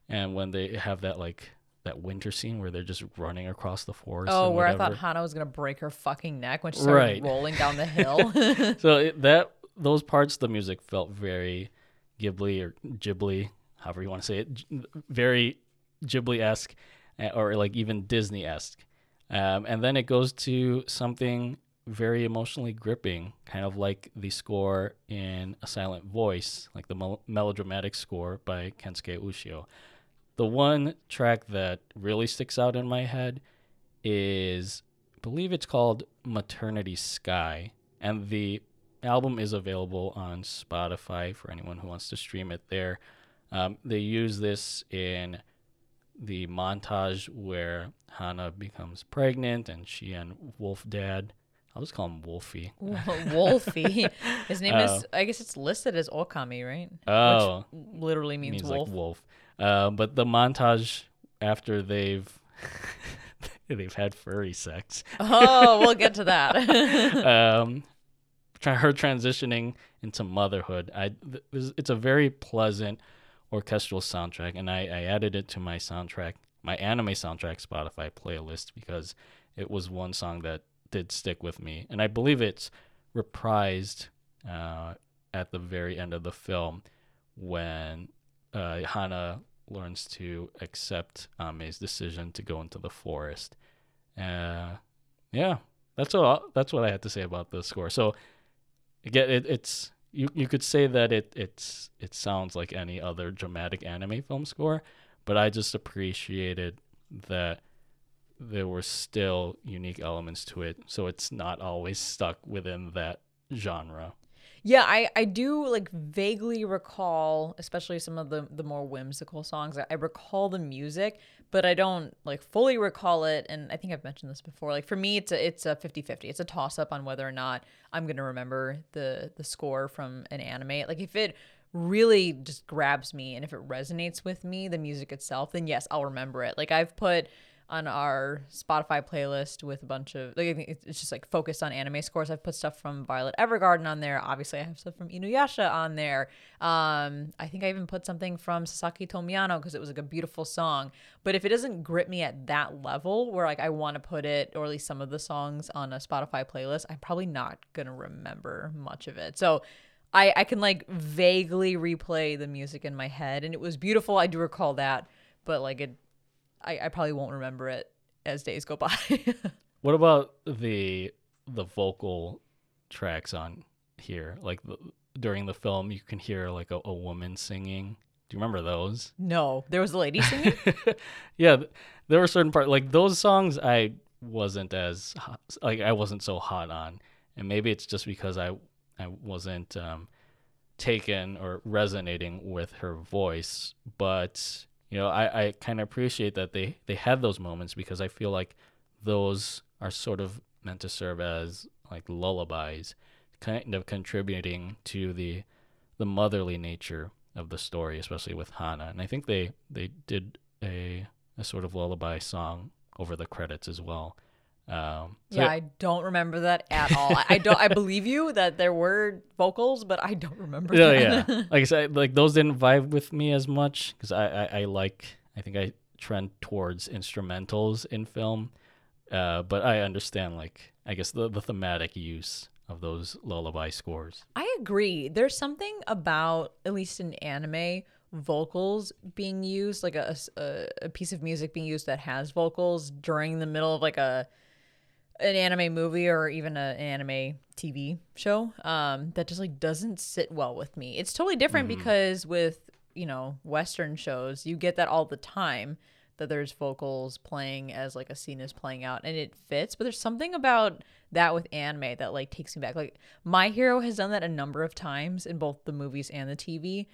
and when they have that like that winter scene where they're just running across the forest. Oh, where I thought Hana was gonna break her fucking neck when she started Right. rolling down the hill. so it, that those parts of the music felt very Ghibli or Ghibli, however you want to say it, very Ghibli esque, or like even Disney esque. Um, and then it goes to something very emotionally gripping, kind of like the score in A Silent Voice, like the mel- melodramatic score by Kensuke Ushio. The one track that really sticks out in my head is, I believe it's called Maternity Sky, and the album is available on Spotify for anyone who wants to stream it there. Um, they use this in the montage where Hana becomes pregnant and she and Wolf Dad, I'll just call him Wolfie. Wolfie. His name Oh. is. I guess it's listed as Okami, right? Oh, Which literally means, means wolf. like wolf. Uh, but the montage after they've they've had furry sex, oh, we'll get to that. um, tra- her transitioning into motherhood. I th- it's a very pleasant orchestral soundtrack, and I, I added it to my soundtrack, my anime soundtrack Spotify playlist because it was one song that did stick with me, and I believe it's reprised uh, at the very end of the film when uh, Hana learns to accept Ame's decision to go into the forest. Uh, yeah, that's what that's what I had to say about the score. So again, it, it's you you could say that it it's it sounds like any other dramatic anime film score, but I just appreciated that there were still unique elements to it, so it's not always stuck within that genre. Yeah, I, I do like vaguely recall, especially some of the the more whimsical songs. I, I recall the music, but I don't like fully recall it. And I think I've mentioned this before. Like for me, it's a it's a 50-50. It's a toss up on whether or not I'm gonna remember the the score from an anime. Like if it really just grabs me and if it resonates with me, the music itself, then yes, I'll remember it. Like I've put on our Spotify playlist with a bunch of like it's just like focused on anime scores. I've put stuff from Violet Evergarden on there. Obviously, I have stuff from Inuyasha on there. Um, I think I even put something from Sasaki to Miyano because it was like a beautiful song. But if it doesn't grip me at that level where like I want to put it or at least some of the songs on a Spotify playlist, I'm probably not gonna remember much of it. So. I, I can like vaguely replay the music in my head and it was beautiful. I do recall that, but like it I, I probably won't remember it as days go by. What about the the vocal tracks on here? Like the, during the film, you can hear like a, a woman singing. Do you remember those? no, there was a lady singing. yeah, there were certain parts like those songs I wasn't as hot, like I wasn't so hot on, and maybe it's just because I I wasn't um, taken or resonating with her voice, but you know I, I kind of appreciate that they they had those moments because I feel like those are sort of meant to serve as like lullabies, kind of contributing to the the motherly nature of the story, especially with Hana. And I think they they did a a sort of lullaby song over the credits as well. Um, so yeah, I don't remember that at all. I, don't. I believe you that there were vocals, but I don't remember. yeah, that. yeah. Like I said, like those didn't vibe with me as much because I, I I like I think I trend towards instrumentals in film, uh, but I understand like I guess the the thematic use of those lullaby scores. I agree. There's something about, at least in anime, vocals being used, like a, a, a piece of music being used that has vocals during the middle of like a an anime movie or even a, an anime TV show um, that just like doesn't sit well with me. It's totally different because with you know Western shows, you get that all the time that there's vocals playing as like a scene is playing out and it fits. But there's something about that with anime that like takes me back. Like My Hero has done that a number of times in both the movies and the TV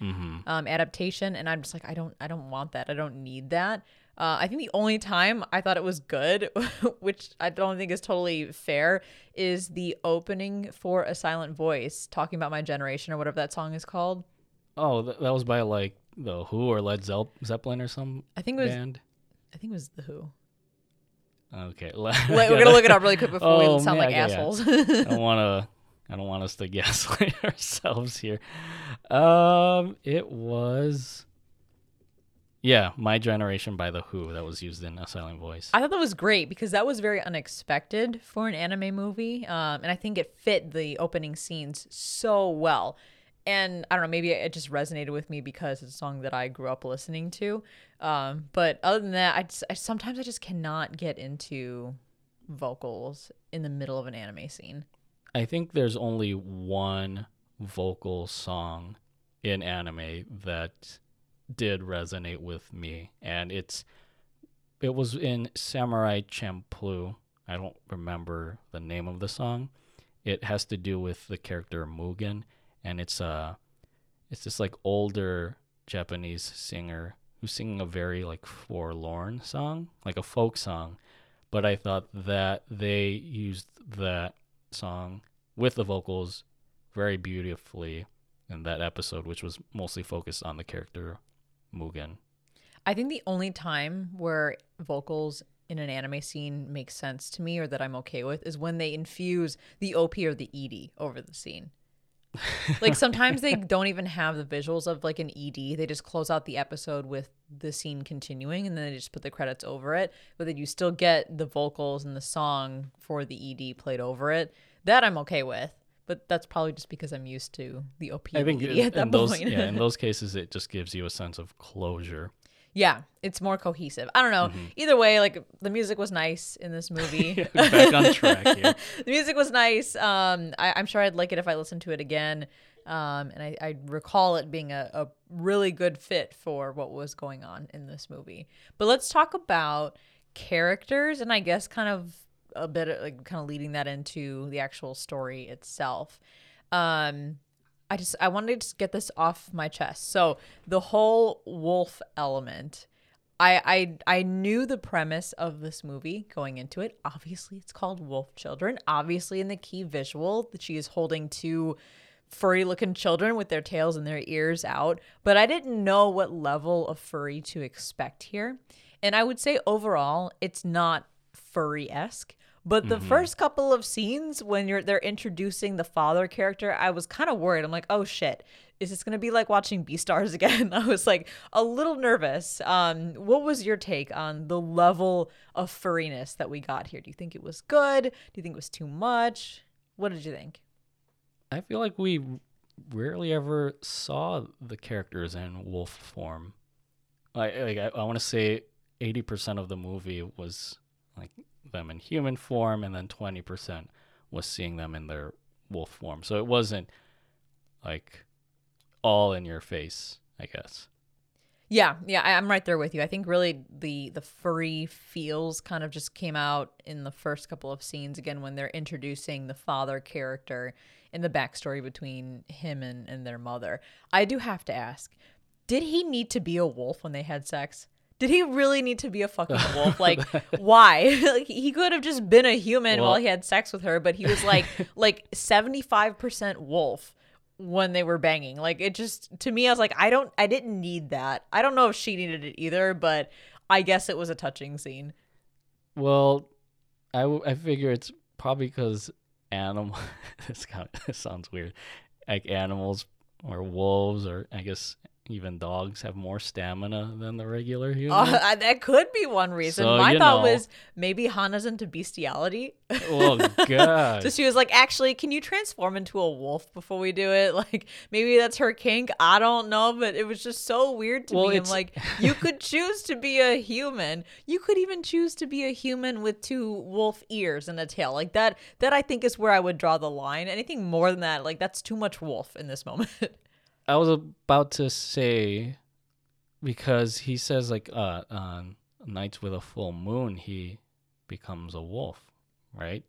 um, adaptation, and I'm just like I don't I don't want that. I don't need that. Uh, I think the only time I thought it was good, which I don't think is totally fair, is the opening for A Silent Voice, talking about my generation or whatever that song is called. Oh, th- that was by like the Who or Led Zepp- Zeppelin or some I think it was. band. I think it was the Who. Okay, Wait, we're gonna look it up really quick before Oh, we sound man, like yeah, yeah. assholes. I don't want to. I don't want us to gaslight ourselves here. Um, it was. Yeah, My Generation by the Who that was used in A Silent Voice. I thought that was great because that was very unexpected for an anime movie, um, and I think it fit the opening scenes so well. And I don't know, maybe it just resonated with me because it's a song that I grew up listening to. Um, but other than that, I, just, I sometimes I just cannot get into vocals in the middle of an anime scene. I think there's only one vocal song in anime that did resonate with me, and it's it was in Samurai Champloo. I don't remember the name of the song. It has to do with the character Mugen, and it's uh it's this like older Japanese singer who's singing a very like forlorn song, like a folk song. But I thought that they used that song with the vocals very beautifully in that episode, which was mostly focused on the character Mugen. I think the only time where vocals in an anime scene make sense to me or that I'm okay with is when they infuse the OP or the ED over the scene. like sometimes they don't even have the visuals of like an ED. They just close out the episode with the scene continuing and then they just put the credits over it. But then you still get the vocals and the song for the ED played over it. That I'm okay with. But that's probably just because I'm used to the OP I and think ED in at that those point. yeah, in those cases it just gives you a sense of closure. Yeah, it's more cohesive. I don't know. Mm-hmm. Either way, like the music was nice in this movie. Back on track here. the music was nice. Um, I, I'm sure I'd like it if I listened to it again. Um, and I, I recall it being a, a really good fit for what was going on in this movie. But let's talk about characters and I guess kind of a bit of, like kind of leading that into the actual story itself. Um, I just I wanted to get this off my chest. So the whole wolf element, I I I knew the premise of this movie going into it. Obviously, it's called Wolf Children. Obviously, in the key visual, that she is holding two furry looking children with their tails and their ears out. But I didn't know what level of furry to expect here. And I would say overall, it's not furry esque. But the first couple of scenes when you're they're introducing the father character, I was kind of worried. I'm like, oh shit, is this gonna be like watching Beastars again? I was like a little nervous. Um, what was your take on the level of furriness that we got here? Do you think it was good? Do you think it was too much? What did you think? I feel like we rarely ever saw the characters in wolf form. Like, like I, I want to say eighty percent of the movie was like them in human form, and then twenty percent was seeing them in their wolf form. So it wasn't like all in your face, I guess. Yeah, yeah, I, I'm right there with you. I think really the the furry feels kind of just came out in the first couple of scenes again when they're introducing the father character and the backstory between him and, and their mother. I do have to ask, did he need to be a wolf when they had sex? Did he really need to be a fucking wolf? Like, why? like, he could have just been a human Well- while he had sex with her, but he was like like seventy five percent wolf when they were banging. Like it just to me, I was like, I don't, I didn't need that. I don't know if she needed it either, but I guess it was a touching scene. Well, I, w- I figure it's probably because animal. this kind of sounds weird. Like animals or wolves or I guess even dogs have more stamina than the regular human. Uh, that could be one reason. So, My thought know. was maybe Hana's into bestiality. oh god. So she was like, actually, can you transform into a wolf before we do it? Like, maybe that's her kink. I don't know, but it was just so weird to Well, me. I'm like, you could choose to be a human. You could even choose to be a human with two wolf ears and a tail. Like that, that I think is where I would draw the line. Anything more than that, like, that's too much wolf in this moment. I was about to say because he says like uh on nights with a full moon he becomes a wolf, right?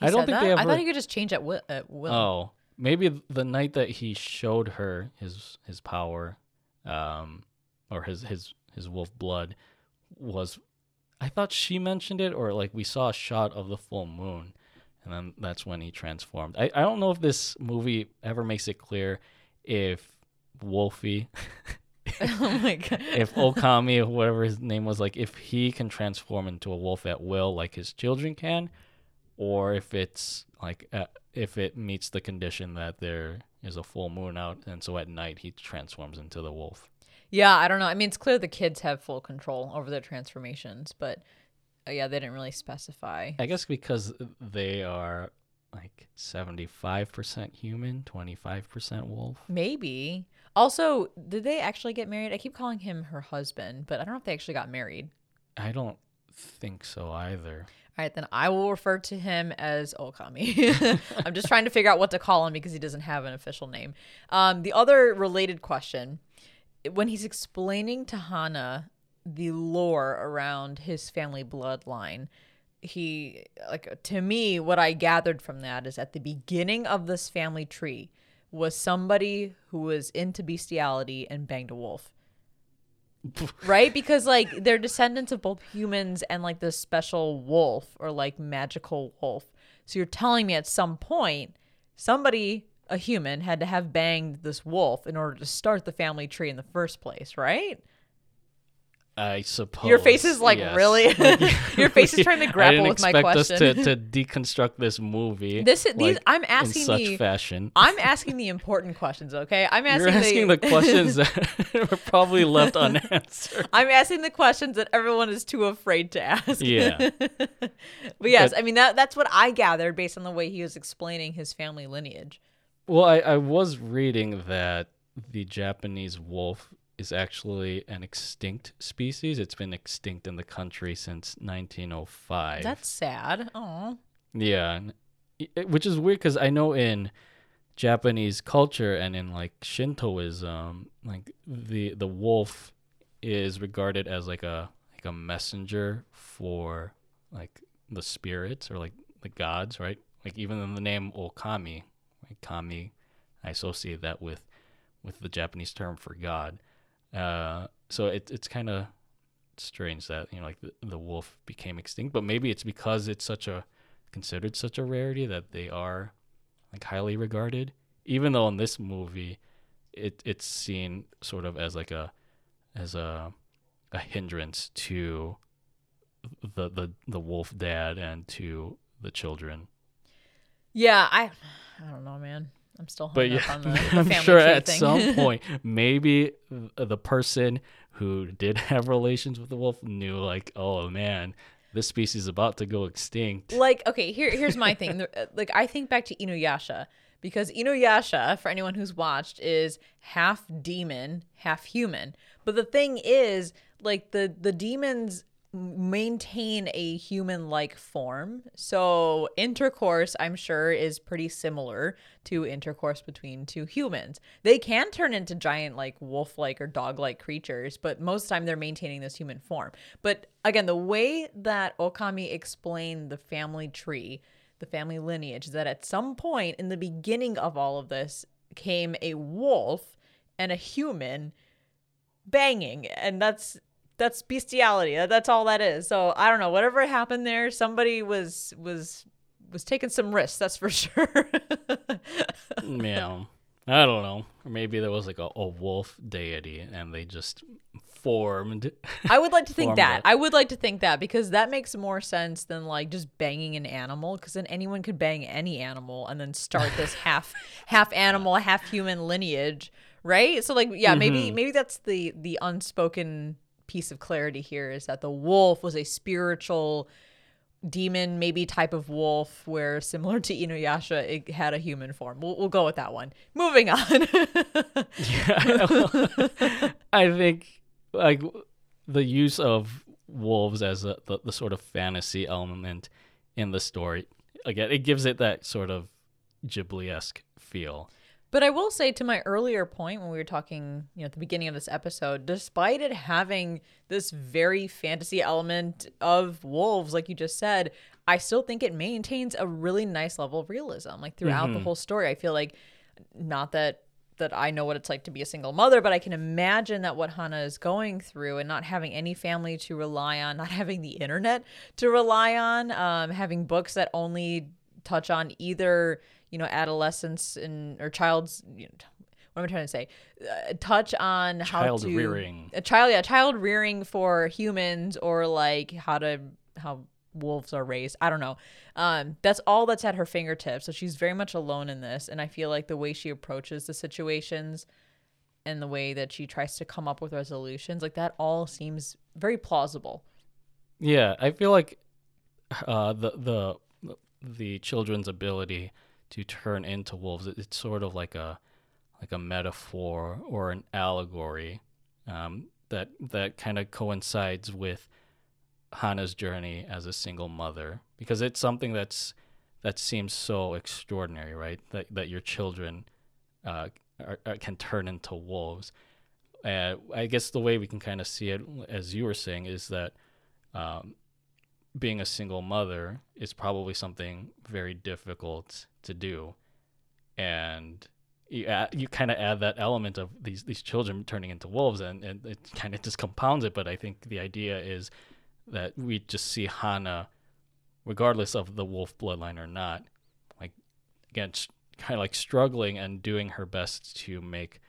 He I don't think that? they ever I thought he could just change at will. At will. Oh, maybe the night that he showed her his his power, um, or his his his wolf blood, was. I thought she mentioned it, or like we saw a shot of the full moon, and then that's when he transformed. I I don't know if this movie ever makes it clear if Wolfie, oh my god. if Okami, or whatever his name was, like if he can transform into a wolf at will, like his children can, or if it's like uh, if it meets the condition that there is a full moon out, and so at night he transforms into the wolf. Yeah, I don't know. I mean, it's clear the kids have full control over their transformations, but uh, yeah, they didn't really specify. I guess because they are like seventy five percent human, twenty five percent wolf. Maybe. Also, did they actually get married? I keep calling him her husband, but I don't know if they actually got married. I don't think so either. All right, then I will refer to him as Okami. I'm just trying to figure out what to call him because he doesn't have an official name. Um, the other related question when he's explaining to Hana the lore around his family bloodline, he, like, to me, what I gathered from that is at the beginning of this family tree was somebody who was into bestiality and banged a wolf. Right? Because like they're descendants of both humans and like this special wolf or like magical wolf. So you're telling me at some point somebody a human had to have banged this wolf in order to start the family tree in the first place right I suppose your face is like yes. really your face is trying to I grapple with my question to, to deconstruct this movie. This is- these- I'm in asking such the- fashion. i'm asking the important questions okay i'm asking, You're asking the questions that were probably left unanswered. i'm asking the questions that everyone is too afraid to ask Yeah. But yes, But- I mean that that's what I gathered based on the way he was explaining his family lineage. Well, I, I was reading that the Japanese wolf is actually an extinct species. It's been extinct in the country since 1905. That's sad. Oh. Yeah, it- which is weird because I know in Japanese culture and in like Shintoism, like the the wolf is regarded as like a like a messenger for like the spirits or like the gods, right? Like even in the name Okami, like kami, I associate that with with the Japanese term for god. Uh, so it, it's kind of strange that you know like the, the wolf became extinct, but maybe it's because it's such a considered such a rarity that they are like highly regarded. Even though in this movie, it it's seen sort of as like a as a a hindrance to the the the wolf dad and to the children. Yeah, I I don't know, man. I'm still hung But up yeah, on the, the I'm family sure at thing. some point, maybe the person who did have relations with the wolf knew, like, oh man, this species is about to go extinct. like, okay, here here's my thing. Uh, Like I think back to Inuyasha because Inuyasha, for anyone who's watched, is half demon, half human. But the thing is, like the the demons maintain a human like form. So intercourse, I'm sure, is pretty similar to intercourse between two humans. They can turn into giant like wolf like or dog like creatures, but most of the time they're maintaining this human form. But again, the way that Okami explained the family tree, the family lineage, is that at some point in the beginning of all of this came a wolf and a human banging and that's that's bestiality That- that's all that is so i don't know whatever happened there somebody was was was taking some risks that's for sure yeah, I don't know. Or maybe there was like a, a wolf deity and they just formed. i would like to think that it. i would like to think that because that makes more sense than like just banging an animal because then anyone could bang any animal and then start this half half animal half human lineage right? So like yeah, maybe Mhm. maybe that's the the unspoken piece of clarity here is that the wolf was a spiritual demon maybe type of wolf where similar to Inuyasha it had a human form. We'll, we'll go with that one. Moving on. Yeah, well, I think like the use of wolves as a, the, the sort of fantasy element in the story again it gives it that sort of Ghibli-esque feel. But I will say to my earlier point when we were talking, you know, at the beginning of this episode, despite it having this very fantasy element of wolves, like you just said, I still think it maintains a really nice level of realism. Like throughout the whole story, I feel like not that that I know what it's like to be a single mother, but I can imagine that what Hana is going through and not having any family to rely on, not having the internet to rely on, um, having books that only touch on either you know adolescence and or child's you know, what am I trying to say? Uh, touch on how Child to rearing. a child, yeah, child rearing for humans or like how to how wolves are raised. I don't know. Um, that's all that's at her fingertips. So she's very much alone in this, and I feel like the way she approaches the situations and the way that she tries to come up with resolutions, like that, all seems very plausible. Yeah, I feel like uh, the the the children's ability to turn into wolves it- it's sort of like a like a metaphor or an allegory um, that that kind of coincides with Hana's journey as a single mother because it's something that's that seems so extraordinary, right? That that your children uh, are, are, can turn into wolves. Uh, I guess the way we can kind of see it, as you were saying, is that um, being a single mother is probably something very difficult to do, and you add, you kind of add that element of these these children turning into wolves, and, and it kind of just compounds it. But I think the idea is that we just see Hana, regardless of the wolf bloodline or not, like again, kind of like struggling and doing her best to make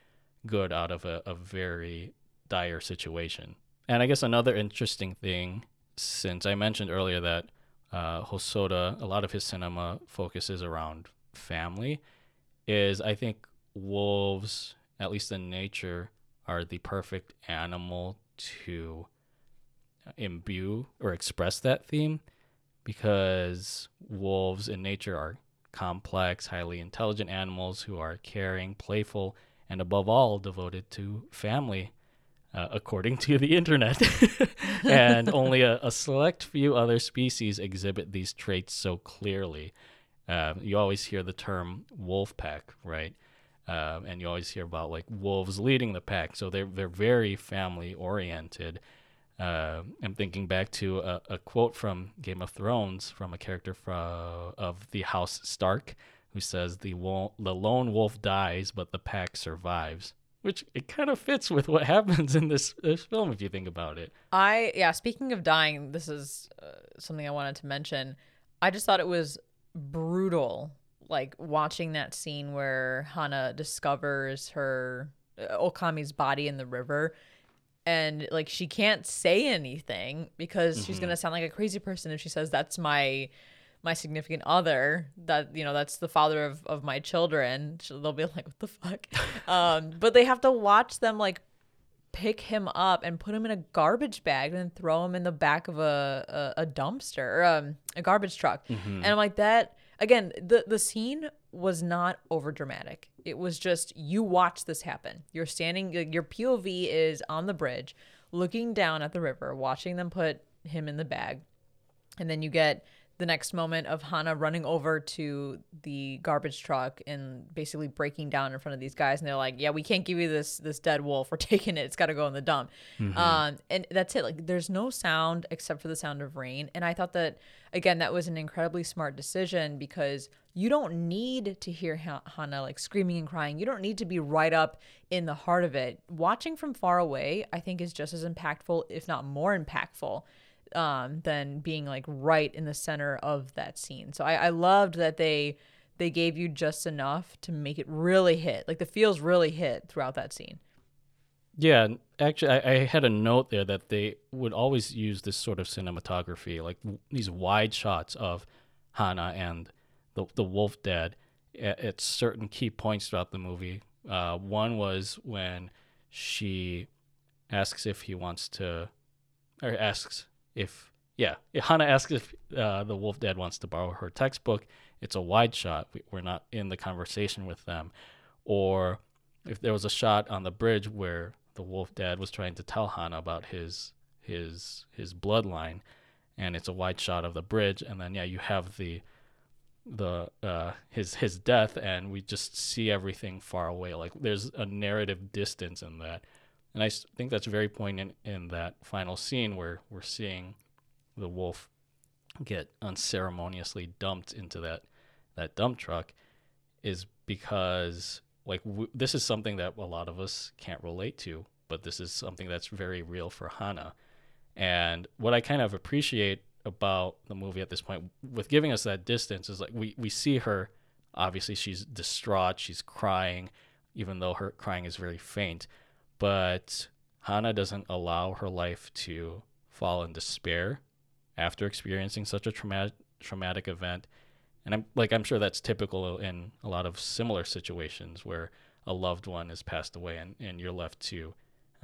good out of a, a very dire situation. And I guess another interesting thing, since I mentioned earlier that uh, Hosoda, a lot of his cinema focuses around family, is I think wolves, at least in nature, are the perfect animal to imbue or express that theme because wolves in nature are complex, highly intelligent animals who are caring, playful, and above all, devoted to family, uh, according to the internet. and only a, a, select few other species exhibit these traits so clearly. Um, you always hear the term wolf pack, right? Um, and you always hear about like wolves leading the pack. So they're they're very family oriented. Uh, I'm thinking back to a, a, quote from Game of Thrones from a character from of the House Stark, who says the wo- the lone wolf dies, but the pack survives. Which it kind of fits with what happens in this, this film if you think about it. I yeah. Speaking of dying, this is uh, something I wanted to mention. I just thought it was brutal, like watching that scene where Hana discovers her uh, Okami's body in the river and like she can't say anything because mm-hmm. she's gonna sound like a crazy person if she says that's my my significant other that you know that's the father of, of my children. They'll be like what the fuck? Um but they have to watch them like pick him up and put him in a garbage bag and then throw him in the back of a a, a dumpster or um, a garbage truck. Mm-hmm. and i'm like that again the the scene was not over dramatic. It was just you watch this happen. You're standing your pov is on the bridge looking down at the river watching them put him in the bag. And then you get the next moment of Hana running over to the garbage truck and basically breaking down in front of these guys, and they're like, "Yeah, we can't give you this this dead wolf. We're taking it. It's got to go in the dump." Mm-hmm. Um, and that's it. Like, there's no sound except for the sound of rain. And I thought that again, that was an incredibly smart decision because you don't need to hear Hana like screaming and crying. You don't need to be right up in the heart of it. Watching from far away, I think, is just as impactful, if not more impactful um, than being like right in the center of that scene. So I, I loved that they they gave you just enough to make it really hit. Like the feels really hit throughout that scene. Yeah, actually, I, I had a note there that they would always use this sort of cinematography, like w- these wide shots of Hana and the the wolf dad at, at certain key points throughout the movie, Uh, one was when she asks if he wants to, or asks if yeah, Hana asks if uh, the wolf dad wants to borrow her textbook. It's a wide shot. We're not in the conversation with them. Or if there was a shot on the bridge where the wolf dad was trying to tell Hana about his his his bloodline, and it's a wide shot of the bridge, and then yeah, you have the the uh, his his death, and we just see everything far away. Like there's a narrative distance in that, and I think that's very poignant in that final scene where we're seeing the wolf get unceremoniously dumped into that that dump truck is because like w- this is something that a lot of us can't relate to but this is something that's very real for hana and what i kind of appreciate about the movie at this point with giving us that distance is like we, we see her obviously she's distraught she's crying even though her crying is very faint but hana doesn't allow her life to fall in despair after experiencing such a traumatic traumatic event. And I'm like I'm sure that's typical in a lot of similar situations where a loved one has passed away and, and you're left to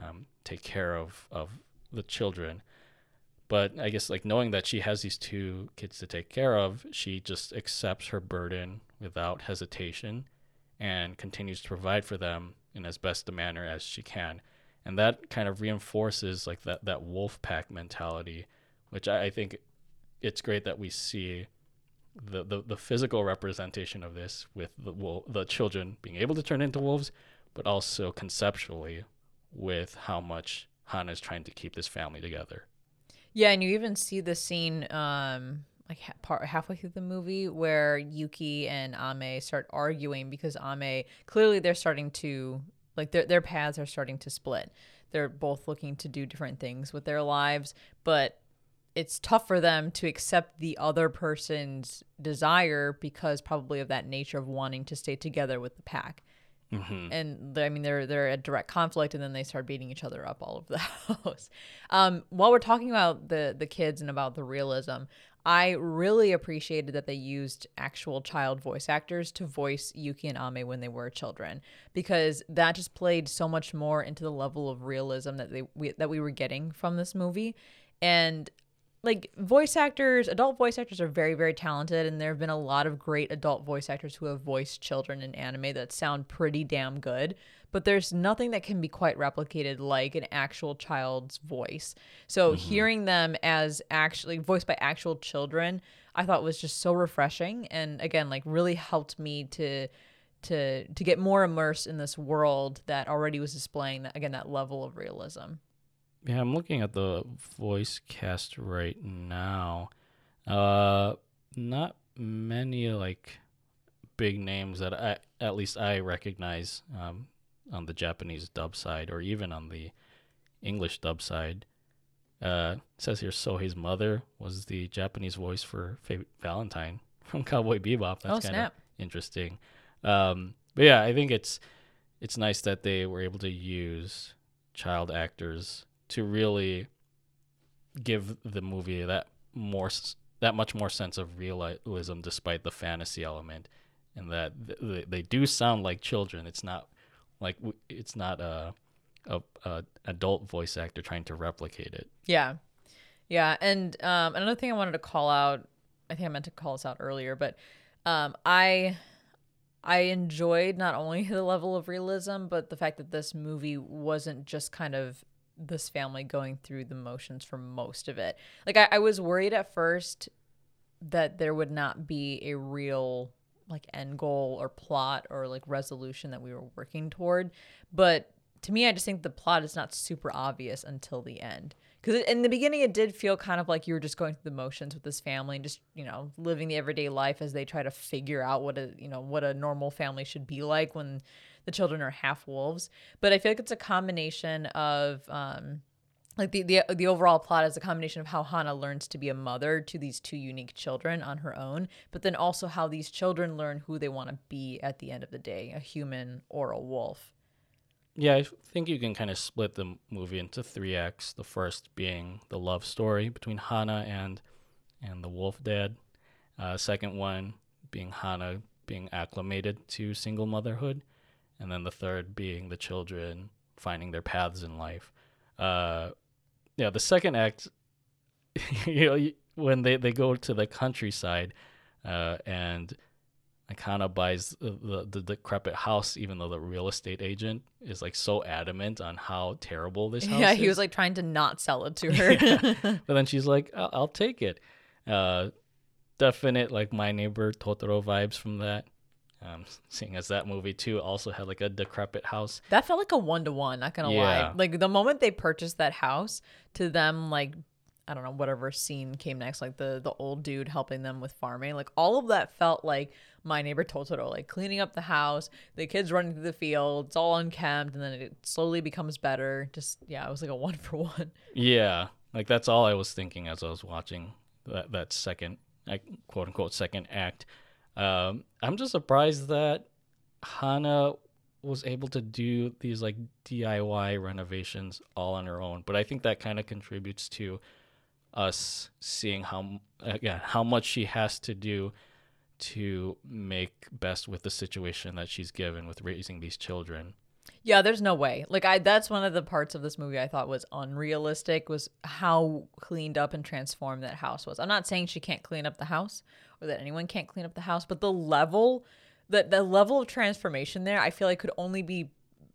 um, take care of, of the children. But I guess like knowing that she has these two kids to take care of, she just accepts her burden without hesitation and continues to provide for them in as best a manner as she can. And that kind of reinforces like that, that wolf pack mentality which I, I think it's great that we see the, the, the physical representation of this with the the children being able to turn into wolves, but also conceptually with how much Hana is trying to keep this family together. Yeah, and you even see the scene um like ha- part halfway through the movie where Yuki and Ame start arguing because Ame clearly they're starting to like their their paths are starting to split. They're both looking to do different things with their lives, but it's tough for them to accept the other person's desire because probably of that nature of wanting to stay together with the pack. Mm-hmm. And I mean, they're they're at direct conflict, and then they start beating each other up all over the house. Um, while we're talking about the the kids and about the realism, I really appreciated that they used actual child voice actors to voice Yuki and Ame when they were children, because that just played so much more into the level of realism that they we, that we were getting from this movie. And like voice actors, adult voice actors are very, very talented, and there have been a lot of great adult voice actors who have voiced children in anime that sound pretty damn good. But there's nothing that can be quite replicated like an actual child's voice. So mm-hmm. hearing them as actually voiced by actual children, I thought was just so refreshing, and again, like really helped me to to to get more immersed in this world that already was displaying that again that level of realism. Yeah, I'm looking at the voice cast right now. Uh, not many like big names that I at least I recognize um, on the Japanese dub side or even on the English dub side. Uh, says here Sohei's mother was the Japanese voice for Faye Valentine from Cowboy Bebop. That's oh, kind of interesting. Um, but yeah, I think it's it's nice that they were able to use child actors to really give the movie that more that much more sense of realism despite the fantasy element and that th- they do sound like children it's not like it's not a, a, a adult voice actor trying to replicate it yeah yeah and um, another thing i wanted to call out i think i meant to call this out earlier but um, i i enjoyed not only the level of realism but the fact that this movie wasn't just kind of this family going through the motions for most of it. Like I, I was worried at first that there would not be a real like end goal or plot or like resolution that we were working toward. But to me, I just think the plot is not super obvious until the end. Because in the beginning, it did feel kind of like you were just going through the motions with this family and just you know living the everyday life as they try to figure out what a you know what a normal family should be like when the children are half wolves. But I feel like it's a combination of um, like the, the the overall plot is a combination of how Hana learns to be a mother to these two unique children on her own, but then also how these children learn who they want to be at the end of the day, a human or a wolf. Yeah, I think you can kind of split the movie into three acts. The first being the love story between Hana and and the wolf dad. Uh, second one being Hana being acclimated to single motherhood, and then the third being the children finding their paths in life. Uh, yeah, the second act, you know, when they, they go to the countryside, uh, and Akana buys the, the, the decrepit house, even though the real estate agent is like so adamant on how terrible this house is. Yeah, is. he was like trying to not sell it to her. but then she's like, I'll, I'll take it. Uh, definite like my neighbor Totoro vibes from that. Um, seeing as that movie too also had like a decrepit house. That felt like a one to one, not gonna Yeah. lie. Like the moment they purchased that house to them, like I don't know, whatever scene came next, like the the old dude helping them with farming, like all of that felt like my neighbor Totoro, like cleaning up the house, the kids running through the field, it's all unkempt, and then it slowly becomes better. Just yeah, it was like a one for one. Yeah, like that's all I was thinking as I was watching that that second, like, quote unquote, second act. Um, I'm just surprised that Hana was able to do these like DIY renovations all on her own. But I think that kind of contributes to us seeing how again how much she has to do to make best with the situation that she's given with raising these children. Yeah, there's no way. Like I that's one of the parts of this movie I thought was unrealistic was how cleaned up and transformed that house was. I'm not saying she can't clean up the house or that anyone can't clean up the house, but the level the the level of transformation there I feel like could only be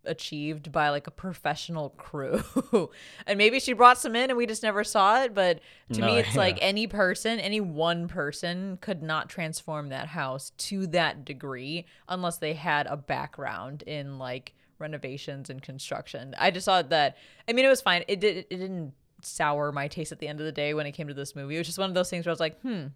achieved by like a professional crew. and maybe she brought some in and we just never saw it, but to No, me it's like any person, any one person could not transform that house to that degree unless they had a background in like renovations and construction. I just thought that I mean it was fine. It did it didn't sour my taste at the end of the day when it came to this movie. It was just one of those things where I was like, hmm,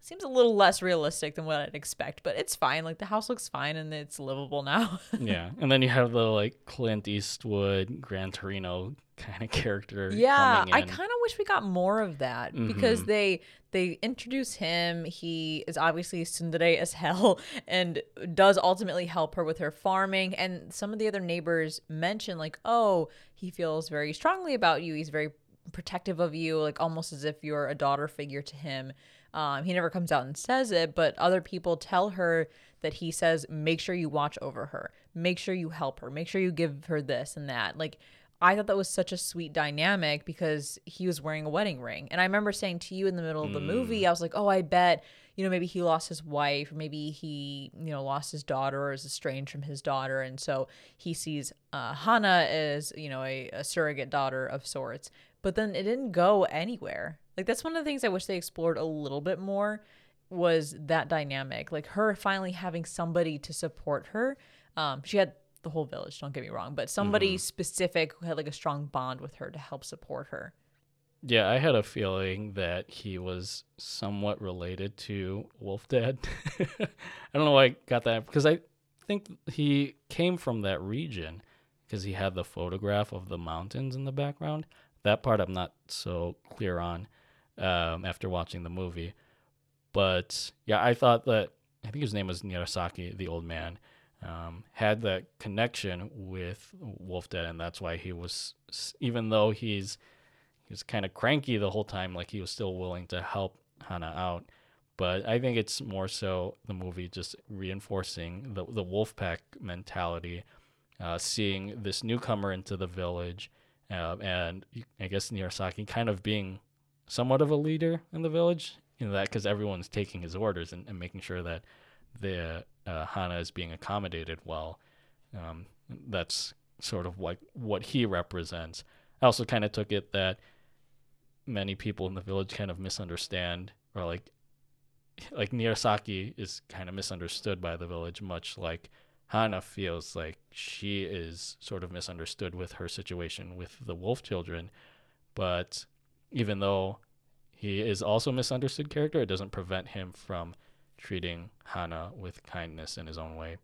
seems a little less realistic than what I'd expect, but it's fine. Like the house looks fine and it's livable now. yeah, and then you have the like Clint Eastwood, Gran Torino kind of character. Yeah, I kind of wish we got more of that because Mhm. they they introduce him. He is obviously tsundere as hell and does ultimately help her with her farming. And some of the other neighbors mention like, "Oh, he feels very strongly about you. He's very protective of you, like almost as if you're a daughter figure to him." Um, he never comes out and says it, but other people tell her that he says, "Make sure you watch over her. Make sure you help her. Make sure you give her this and that." Like I thought that was such a sweet dynamic because he was wearing a wedding ring. And I remember saying to you in the middle of the movie, I was like, oh, I bet, you know, maybe he lost his wife, or maybe he, you know, lost his daughter or is estranged from his daughter. And so he sees uh, Hana as, you know, a, a surrogate daughter of sorts. But then it didn't go anywhere. Like, that's one of the things I wish they explored a little bit more was that dynamic. Like, her finally having somebody to support her. Um, she had the whole village, don't get me wrong, but somebody specific who had like a strong bond with her to help support her. Yeah, I had a feeling that he was somewhat related to Wolf Dad. I don't know why I got that because I think he came from that region because he had the photograph of the mountains in the background. That part I'm not so clear on um, after watching the movie. But yeah, I thought that I think his name was Nirasaki, the old man, um, had that connection with Wolf Dad, and that's why he was, even though he's he was kind of cranky the whole time, like he was still willing to help Hana out. But I think it's more so the movie just reinforcing the the wolf pack mentality, uh, seeing this newcomer into the village, uh, and I guess Nirasaki kind of being somewhat of a leader in the village, you know that because everyone's taking his orders and, and making sure that the uh, Hana is being accommodated well. Um, that's sort of like what he represents. I also kind of took it that many people in the village kind of misunderstand or like like Nirasaki is kind of misunderstood by the village much like Hana feels like she is sort of misunderstood with her situation with the wolf children but even though he is also a misunderstood character it doesn't prevent him from treating Hana with kindness in his own way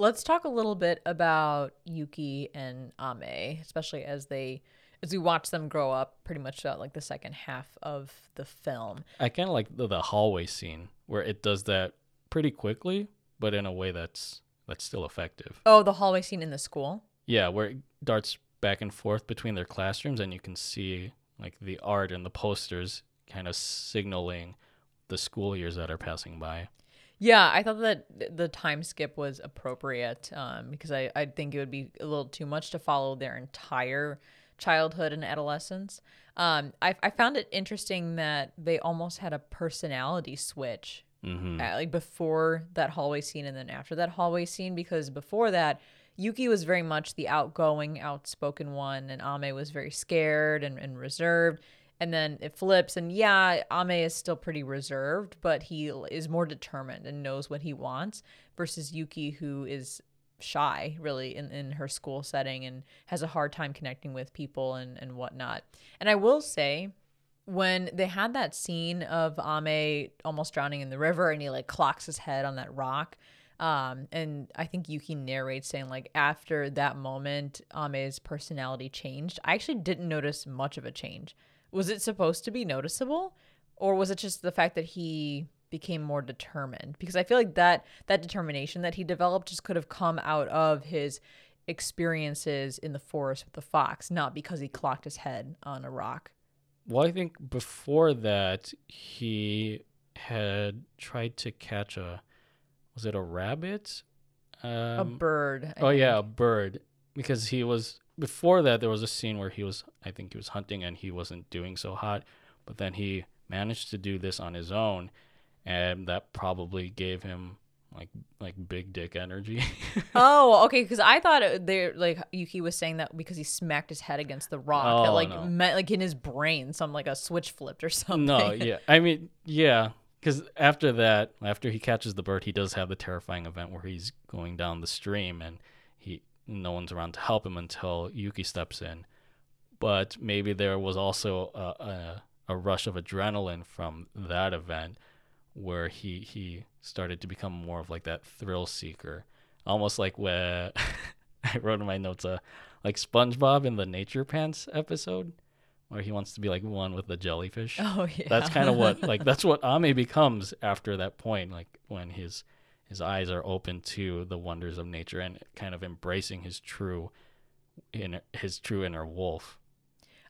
Let's talk a little bit about Yuki and Ame, especially as they as we watch them grow up pretty much throughout like the second half of the film. I kind of like the, the hallway scene where it does that pretty quickly, but in a way that's that's still effective. Oh, the hallway scene in the school. Yeah, where it darts back and forth between their classrooms, and you can see like the art and the posters kind of signaling the school years that are passing by. Yeah, I thought that the time skip was appropriate um, because I, I think it would be a little too much to follow their entire childhood and adolescence. Um, I, I found it interesting that they almost had a personality switch, Mm-hmm. uh, like before that hallway scene and then after that hallway scene, because before that, Yuki was very much the outgoing, outspoken one, and Ame was very scared and, and reserved. And then it flips, and yeah, Ame is still pretty reserved, but he is more determined and knows what he wants versus Yuki, who is shy really in, in her school setting and has a hard time connecting with people and, and whatnot. And I will say, when they had that scene of Ame almost drowning in the river and he like clocks his head on that rock. Um, and I think Yuki narrates saying like after that moment, Ame's personality changed. I actually didn't notice much of a change. Was it supposed to be noticeable? Or was it just the fact that he became more determined? Because I feel like that that determination that he developed just could have come out of his experiences in the forest with the fox, not because he clocked his head on a rock. Well, I think before that he had tried to catch a was it a rabbit? Um, a bird. I Oh yeah, a bird. Because he was before that there was a scene where he was I think he was hunting and he wasn't doing so hot, but then he managed to do this on his own and that probably gave him like like big dick energy. Oh, okay. Because I thought they like Yuki was saying that because he smacked his head against the rock, that Oh, like no. meant like in his brain, some like a switch flipped or something. no, yeah. I mean, yeah, cuz after that, after he catches the bird, he does have the terrifying event where he's going down the stream and he no one's around to help him until Yuki steps in. But maybe there was also a, a, a rush of adrenaline from that event where he he started to become more of like that thrill seeker, almost like where I wrote in my notes, uh, like SpongeBob in the Nature Pants episode, where he wants to be like one with the jellyfish. Oh yeah. That's kind of what like that's what Ame becomes after that point, like when his his eyes are open to the wonders of nature and kind of embracing his true inner his true inner wolf.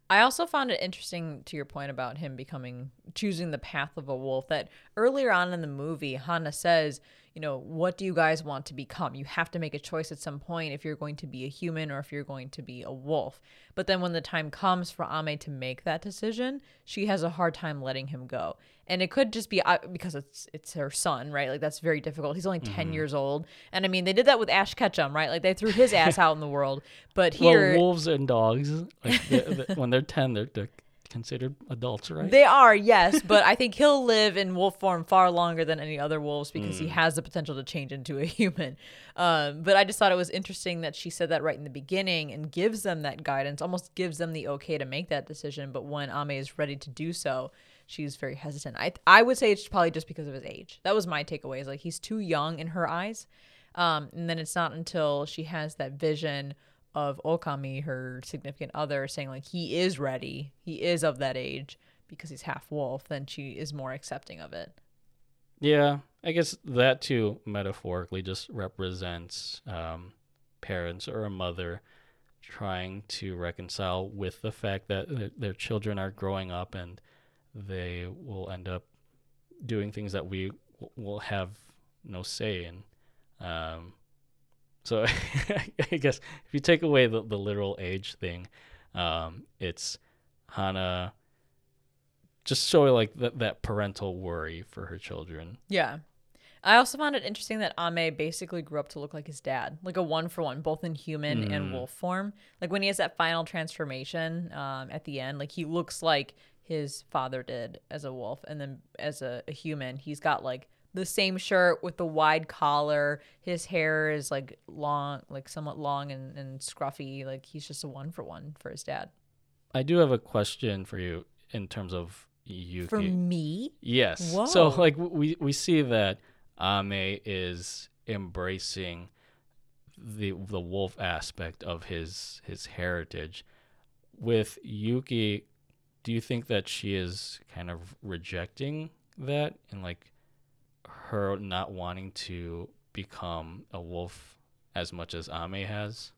I also found it interesting to your point about him becoming choosing the path of a wolf that earlier on in the movie Hana says, you know, what do you guys want to become? You have to make a choice at some point if you're going to be a human or if you're going to be a wolf. But then when the time comes for Ame to make that decision, she has a hard time letting him go. And it could just be uh, because it's it's her son, right? Like that's very difficult. He's only 10 years old. And I mean, they did that with Ash Ketchum, right? Like they threw his ass out in the world. But here well, wolves and dogs, like they they- when they're ten, they're, they're considered adults, right? They are, yes, but I think he'll live in wolf form far longer than any other wolves because he has the potential to change into a human. Um, but I just thought it was interesting that she said that right in the beginning and gives them that guidance, almost gives them the okay to make that decision. But when Ame is ready to do so, she's very hesitant. I I would say it's probably just because of his age. That was my takeaway. Is like he's too young in her eyes. Um, and then it's not until she has that vision of Okami, her significant other, saying like he is ready, he is of that age because he's half wolf, then she is more accepting of it. Yeah, I guess that too metaphorically just represents um, parents or a mother trying to reconcile with the fact that their, children are growing up and they will end up doing things that we will have no say in. Um, so I guess if you take away the, the literal age thing, um, it's Hana just showing like that, that parental worry for her children. Yeah. I also found it interesting that Ame basically grew up to look like his dad, like a one for one, both in human and wolf form. Like when he has that final transformation um, at the end, like he looks like his father did as a wolf, and then as a, a human, he's got like the same shirt with the wide collar. His hair is like long, like somewhat long and, and scruffy. Like he's just a one for one for his dad. I do have a question for you in terms of Yuki. For me, Yes. So like we we see that Ame is embracing the the wolf aspect of his his heritage. With Yuki, do you think that she is kind of rejecting that and like her not wanting to become a wolf as much as Ame has?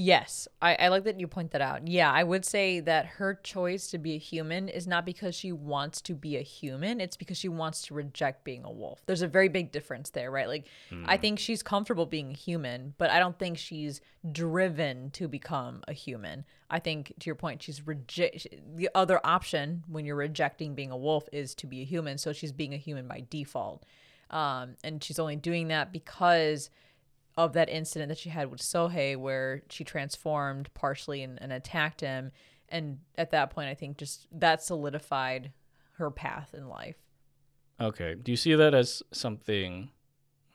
Yes, I, I like that you point that out. Yeah, I would say that her choice to be a human is not because she wants to be a human, it's because she wants to reject being a wolf. There's a very big difference there, right? Like, I think she's comfortable being a human, but I don't think she's driven to become a human. I think, to your point, she's reject the other option when you're rejecting being a wolf is to be a human. So she's being a human by default. Um, and she's only doing that because of that incident that she had with Sohei where she transformed partially and, and attacked him. And at that point, I think just that solidified her path in life. Okay. Do you see that as something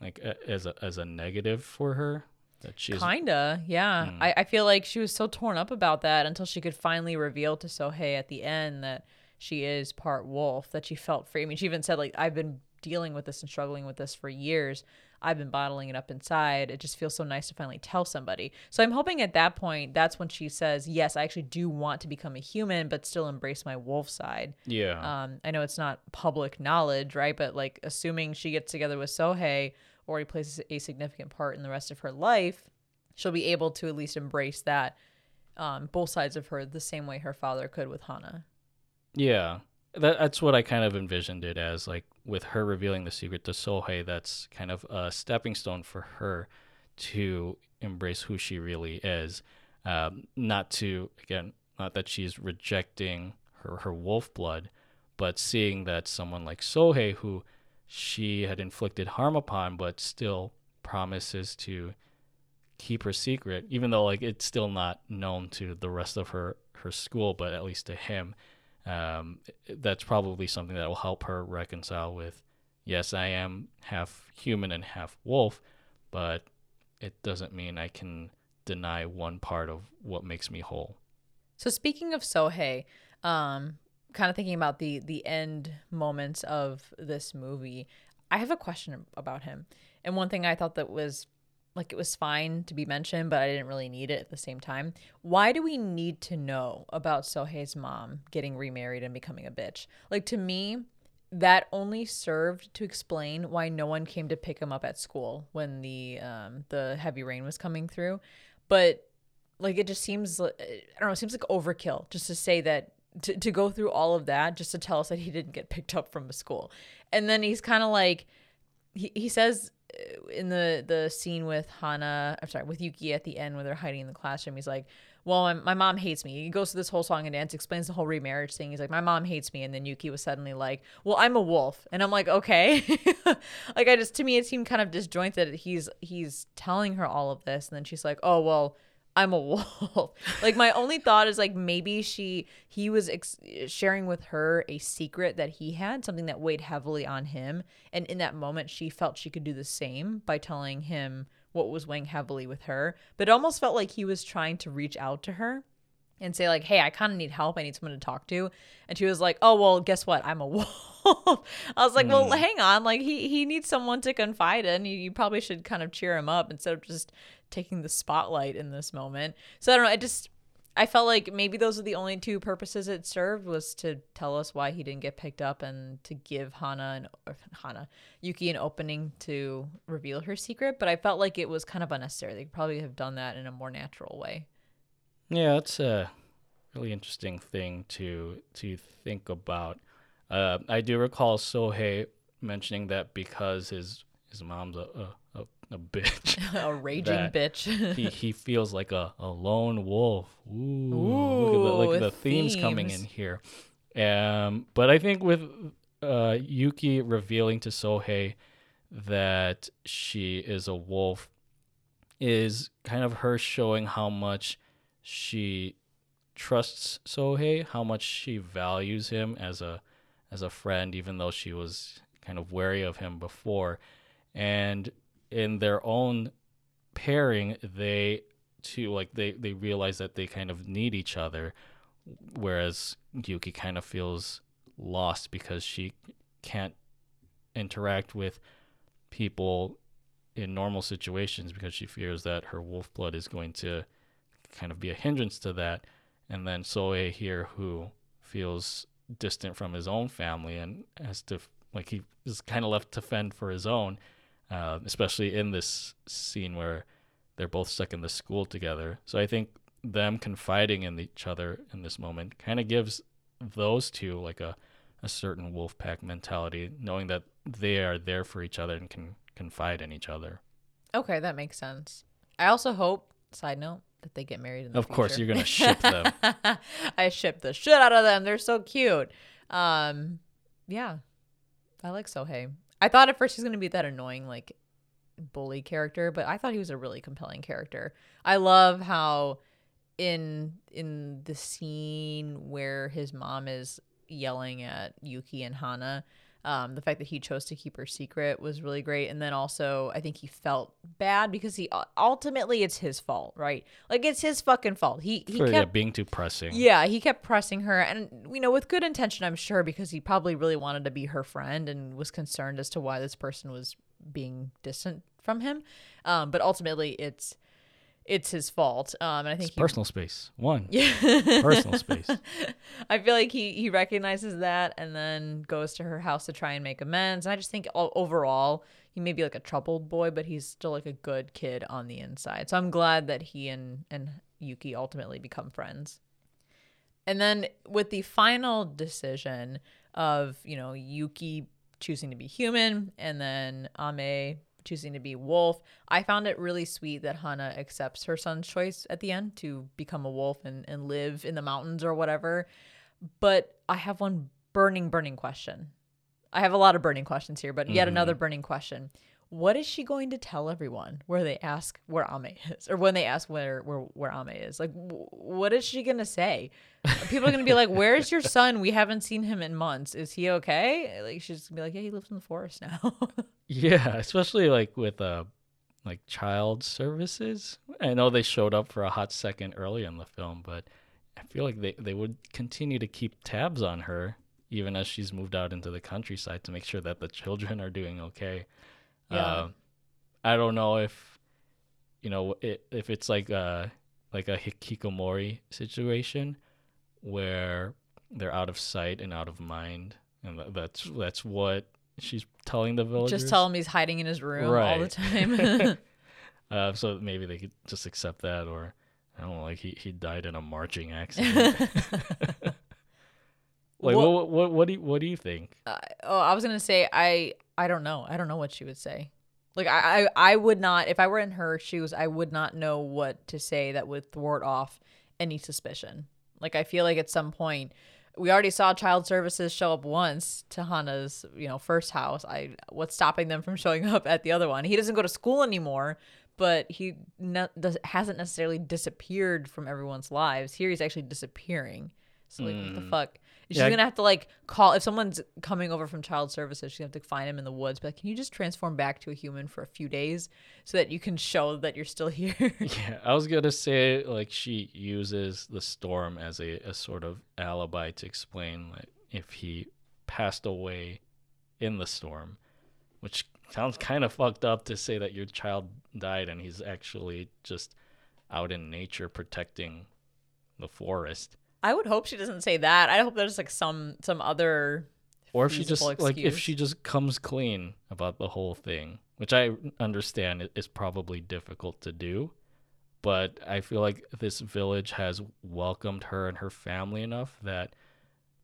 like a, as a as a negative for her? That she's Kinda, yeah. Hmm. I, I feel like she was so torn up about that until she could finally reveal to Sohei at the end that she is part wolf, that she felt free. I mean, she even said, like, I've been dealing with this and struggling with this for years. I've been bottling it up inside. It just feels so nice to finally tell somebody. So I'm hoping at that point, that's when she says, Yes, I actually do want to become a human, but still embrace my wolf side. yeah. Um, I know it's not public knowledge, right? But like, assuming she gets together with Sohei or he plays a significant part in the rest of her life, she'll be able to at least embrace that, um, both sides of her, the same way her father could with Hana. Yeah, that, that's what I kind of envisioned it as. Like with her revealing the secret to Sohei, that's kind of a stepping stone for her to embrace who she really is. Um, not to again, not that she's rejecting her her wolf blood, but seeing that someone like Sohei, who she had inflicted harm upon, but still promises to keep her secret, even though like it's still not known to the rest of her her school, but at least to him um, that's probably something that will help her reconcile with yes i am half human and half wolf but it doesn't mean i can deny one part of what makes me whole So speaking of Sohei, um, kind of thinking about the the end moments of this movie, I have a question about him. And one thing I thought that was like it was fine to be mentioned, but I didn't really need it at the same time. Why do we need to know about Sohei's mom getting remarried and becoming a bitch? Like to me, that only served to explain why no one came to pick him up at school when the um, the heavy rain was coming through. But like it just seems I don't know, it seems like overkill just to say that to, to go through all of that just to tell us that he didn't get picked up from a school. And then he's kind of like he, he says in the the scene with Hana, I'm sorry, with Yuki at the end where they're hiding in the classroom, he's like, "Well, my, my mom hates me." He goes through this whole song and dance, explains the whole remarriage thing. He's like, "My mom hates me," and then Yuki was suddenly like, "Well, I'm a wolf," and I'm like, "Okay." like I just to me it seemed kind of disjointed. He's he's telling her all of this, and then she's like, "Oh well." I'm a wolf. like my only thought is like maybe she he was ex- sharing with her a secret that he had, something that weighed heavily on him, and in that moment she felt she could do the same by telling him what was weighing heavily with her. But it almost felt like he was trying to reach out to her and say like, "Hey, I kind of need help. I need someone to talk to." And she was like, "Oh, well, guess what? I'm a wolf." I was like, "Well, hmm. hang on. Like he he needs someone to confide in. You, you probably should kind of cheer him up instead of just taking the spotlight in this moment." So I don't know. I just I felt like maybe those are the only two purposes it served was to tell us why he didn't get picked up and to give Hana and or Hana Yuki an opening to reveal her secret. But I felt like it was kind of unnecessary. They could probably have done that in a more natural way. Yeah, that's a really interesting thing to to think about. Uh, I do recall Sohei mentioning that because his his mom's a a, a, a bitch, a raging bitch. he he feels like a, a lone wolf. Ooh, look at the, look at the themes coming in here. Um, but I think with uh, Yuki revealing to Sohei that she is a wolf is kind of her showing how much she trusts Sohei, how much she values him as a as a friend, even though she was kind of wary of him before. And in their own pairing, they too like they they realize that they kind of need each other, whereas Yuki kind of feels lost because she can't interact with people in normal situations because she fears that her wolf blood is going to kind of be a hindrance to that. And then Sohei, who feels distant from his own family and has to, like, he is kind of left to fend for his own, uh, especially in this scene where they're both stuck in the school together. So I think them confiding in each other in this moment kind of gives those two like a a certain wolf pack mentality, knowing that they are there for each other and can confide in each other. Okay, that makes sense. I also hope, side note, that they get married in the Of course, you're gonna ship them. I ship the shit out of them. They're so cute. Um, yeah, I like Sohei. I thought at first he's gonna be that annoying like bully character, but I thought he was a really compelling character. I love how in in the scene where his mom is yelling at Yuki and Hana, um, the fact that he chose to keep her secret was really great. And then also, I think he felt bad because he ultimately it's his fault, right? Like it's his fucking fault. He he for kept yeah, being too pressing. yeah, he kept pressing her, and you know, with good intention, I'm sure, because he probably really wanted to be her friend and was concerned as to why this person was being distant from him. Um, but ultimately, it's it's his fault. Um, and I think It's he, personal space. One. yeah, Personal space. I feel like he he recognizes that and then goes to her house to try and make amends. And I just think overall he may be like a troubled boy, but he's still like a good kid on the inside. So I'm glad that he and and Yuki ultimately become friends. And then with the final decision of you know Yuki choosing to be human and then Ame choosing to be wolf, I found it really sweet that Hana accepts her son's choice at the end to become a wolf and, and live in the mountains or whatever. But I have one burning, burning question. I have a lot of burning questions here, but yet mm-hmm. another burning question. What is she going to tell everyone where they ask where Ame is, or when they ask where where where Ame is? Like, w- what is she gonna say? People are gonna be like, "Where's your son? We haven't seen him in months. Is he okay?" Like, she's gonna be like, "Yeah, he lives in the forest now." Yeah, especially like with uh like child services. I know they showed up for a hot second early in the film, but I feel like they, they would continue to keep tabs on her even as she's moved out into the countryside to make sure that the children are doing okay. Yeah. Uh, I don't know if you know it, if it's like a like a hikikomori situation where they're out of sight and out of mind, and that's that's what she's telling the villagers. Just tell him he's hiding in his room all the time. Uh, so maybe they could just accept that, or I don't know, like he, he died in a marching accident. like Well- what, what what do you, what do you think? Uh, oh, I was gonna say I I don't know. I don't know what she would say. Like I, I I would not if I were in her shoes. I would not know what to say that would thwart off any suspicion. Like I feel like at some point we already saw child services show up once to Hana's you know first house. I what's stopping them from showing up at the other one? He doesn't go to school anymore, but he ne- does, hasn't necessarily disappeared from everyone's lives. Here he's actually disappearing. So like what the hmm. fuck? She's Yeah, gonna have to like call if someone's coming over from child services. She's gonna have to find him in the woods. But like, can you just transform back to a human for a few days so that you can show that you're still here? Yeah, I was gonna say like she uses the storm as a, a sort of alibi to explain like if he passed away in the storm, which sounds kind of fucked up to say that your child died and he's actually just out in nature protecting the forest. I would hope she doesn't say that. I hope there's like some some other. Or if she just feasible like if she just comes clean about the whole thing, which I understand is probably difficult to do, but I feel like this village has welcomed her and her family enough that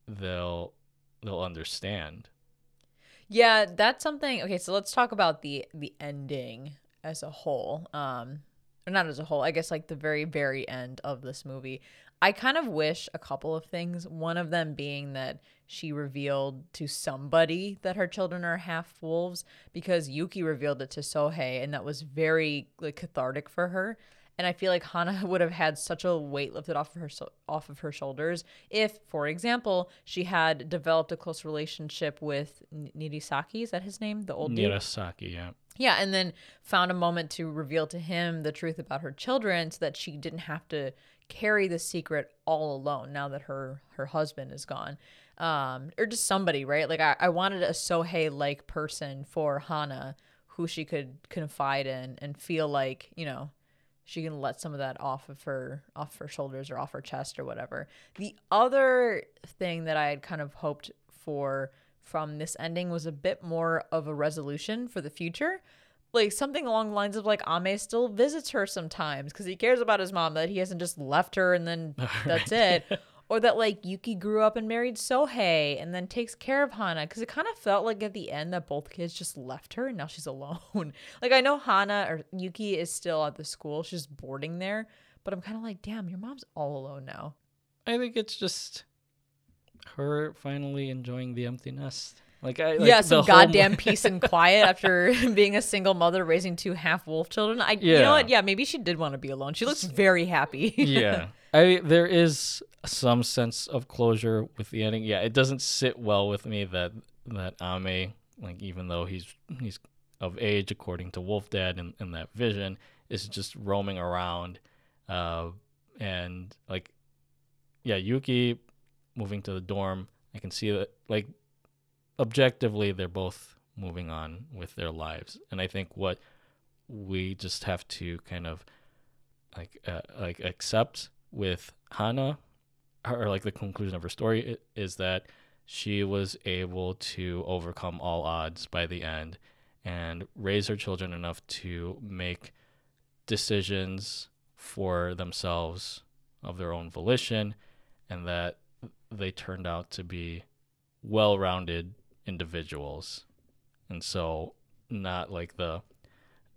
they'll they'll understand. Yeah, that's something. Okay, so let's talk about the the ending as a whole. Um, not as a whole. I guess like the very very end of this movie. I kind of wish a couple of things. One of them being that she revealed to somebody that her children are half wolves because Yuki revealed it to Sohei, and that was very like cathartic for her. And I feel like Hana would have had such a weight lifted off of her off of her shoulders if, for example, she had developed a close relationship with Nirasaki. Is that his name? The old dude. Nirasaki, yeah. Yeah, and then found a moment to reveal to him the truth about her children so that she didn't have to carry the secret all alone now that her her husband is gone. Um, or just somebody, right? Like I, I wanted a Sohei like person for Hana who she could confide in and feel like, you know, she can let some of that off of her off her shoulders or off her chest or whatever. The other thing that I had kind of hoped for from this ending was a bit more of a resolution for the future. like something along the lines of like Ame still visits her sometimes because he cares about his mom that he hasn't just left her and then that's it. Or that like Yuki grew up and married Sohei and then takes care of Hana because it kind of felt like at the end that both kids just left her and now she's alone. like I know Hana or Yuki is still at the school, she's boarding there, but I'm kind of like, damn, your mom's all alone now. I think it's just her finally enjoying the empty nest. Like I like yeah, some goddamn peace and quiet after being a single mother raising two half wolf children. I, you Yeah. know what? Yeah, maybe she did want to be alone. She looks very happy. yeah. I there is some sense of closure with the ending. Yeah, it doesn't sit well with me that that Ame, like even though he's he's of age according to Wolf Dad in, in that vision, is just roaming around. Uh and like yeah, Yuki moving to the dorm, I can see that like objectively they're both moving on with their lives. And I think what we just have to kind of like uh, like accept with Hana, or like the conclusion of her story is that she was able to overcome all odds by the end and raise her children enough to make decisions for themselves of their own volition and that they turned out to be well-rounded individuals and so not like the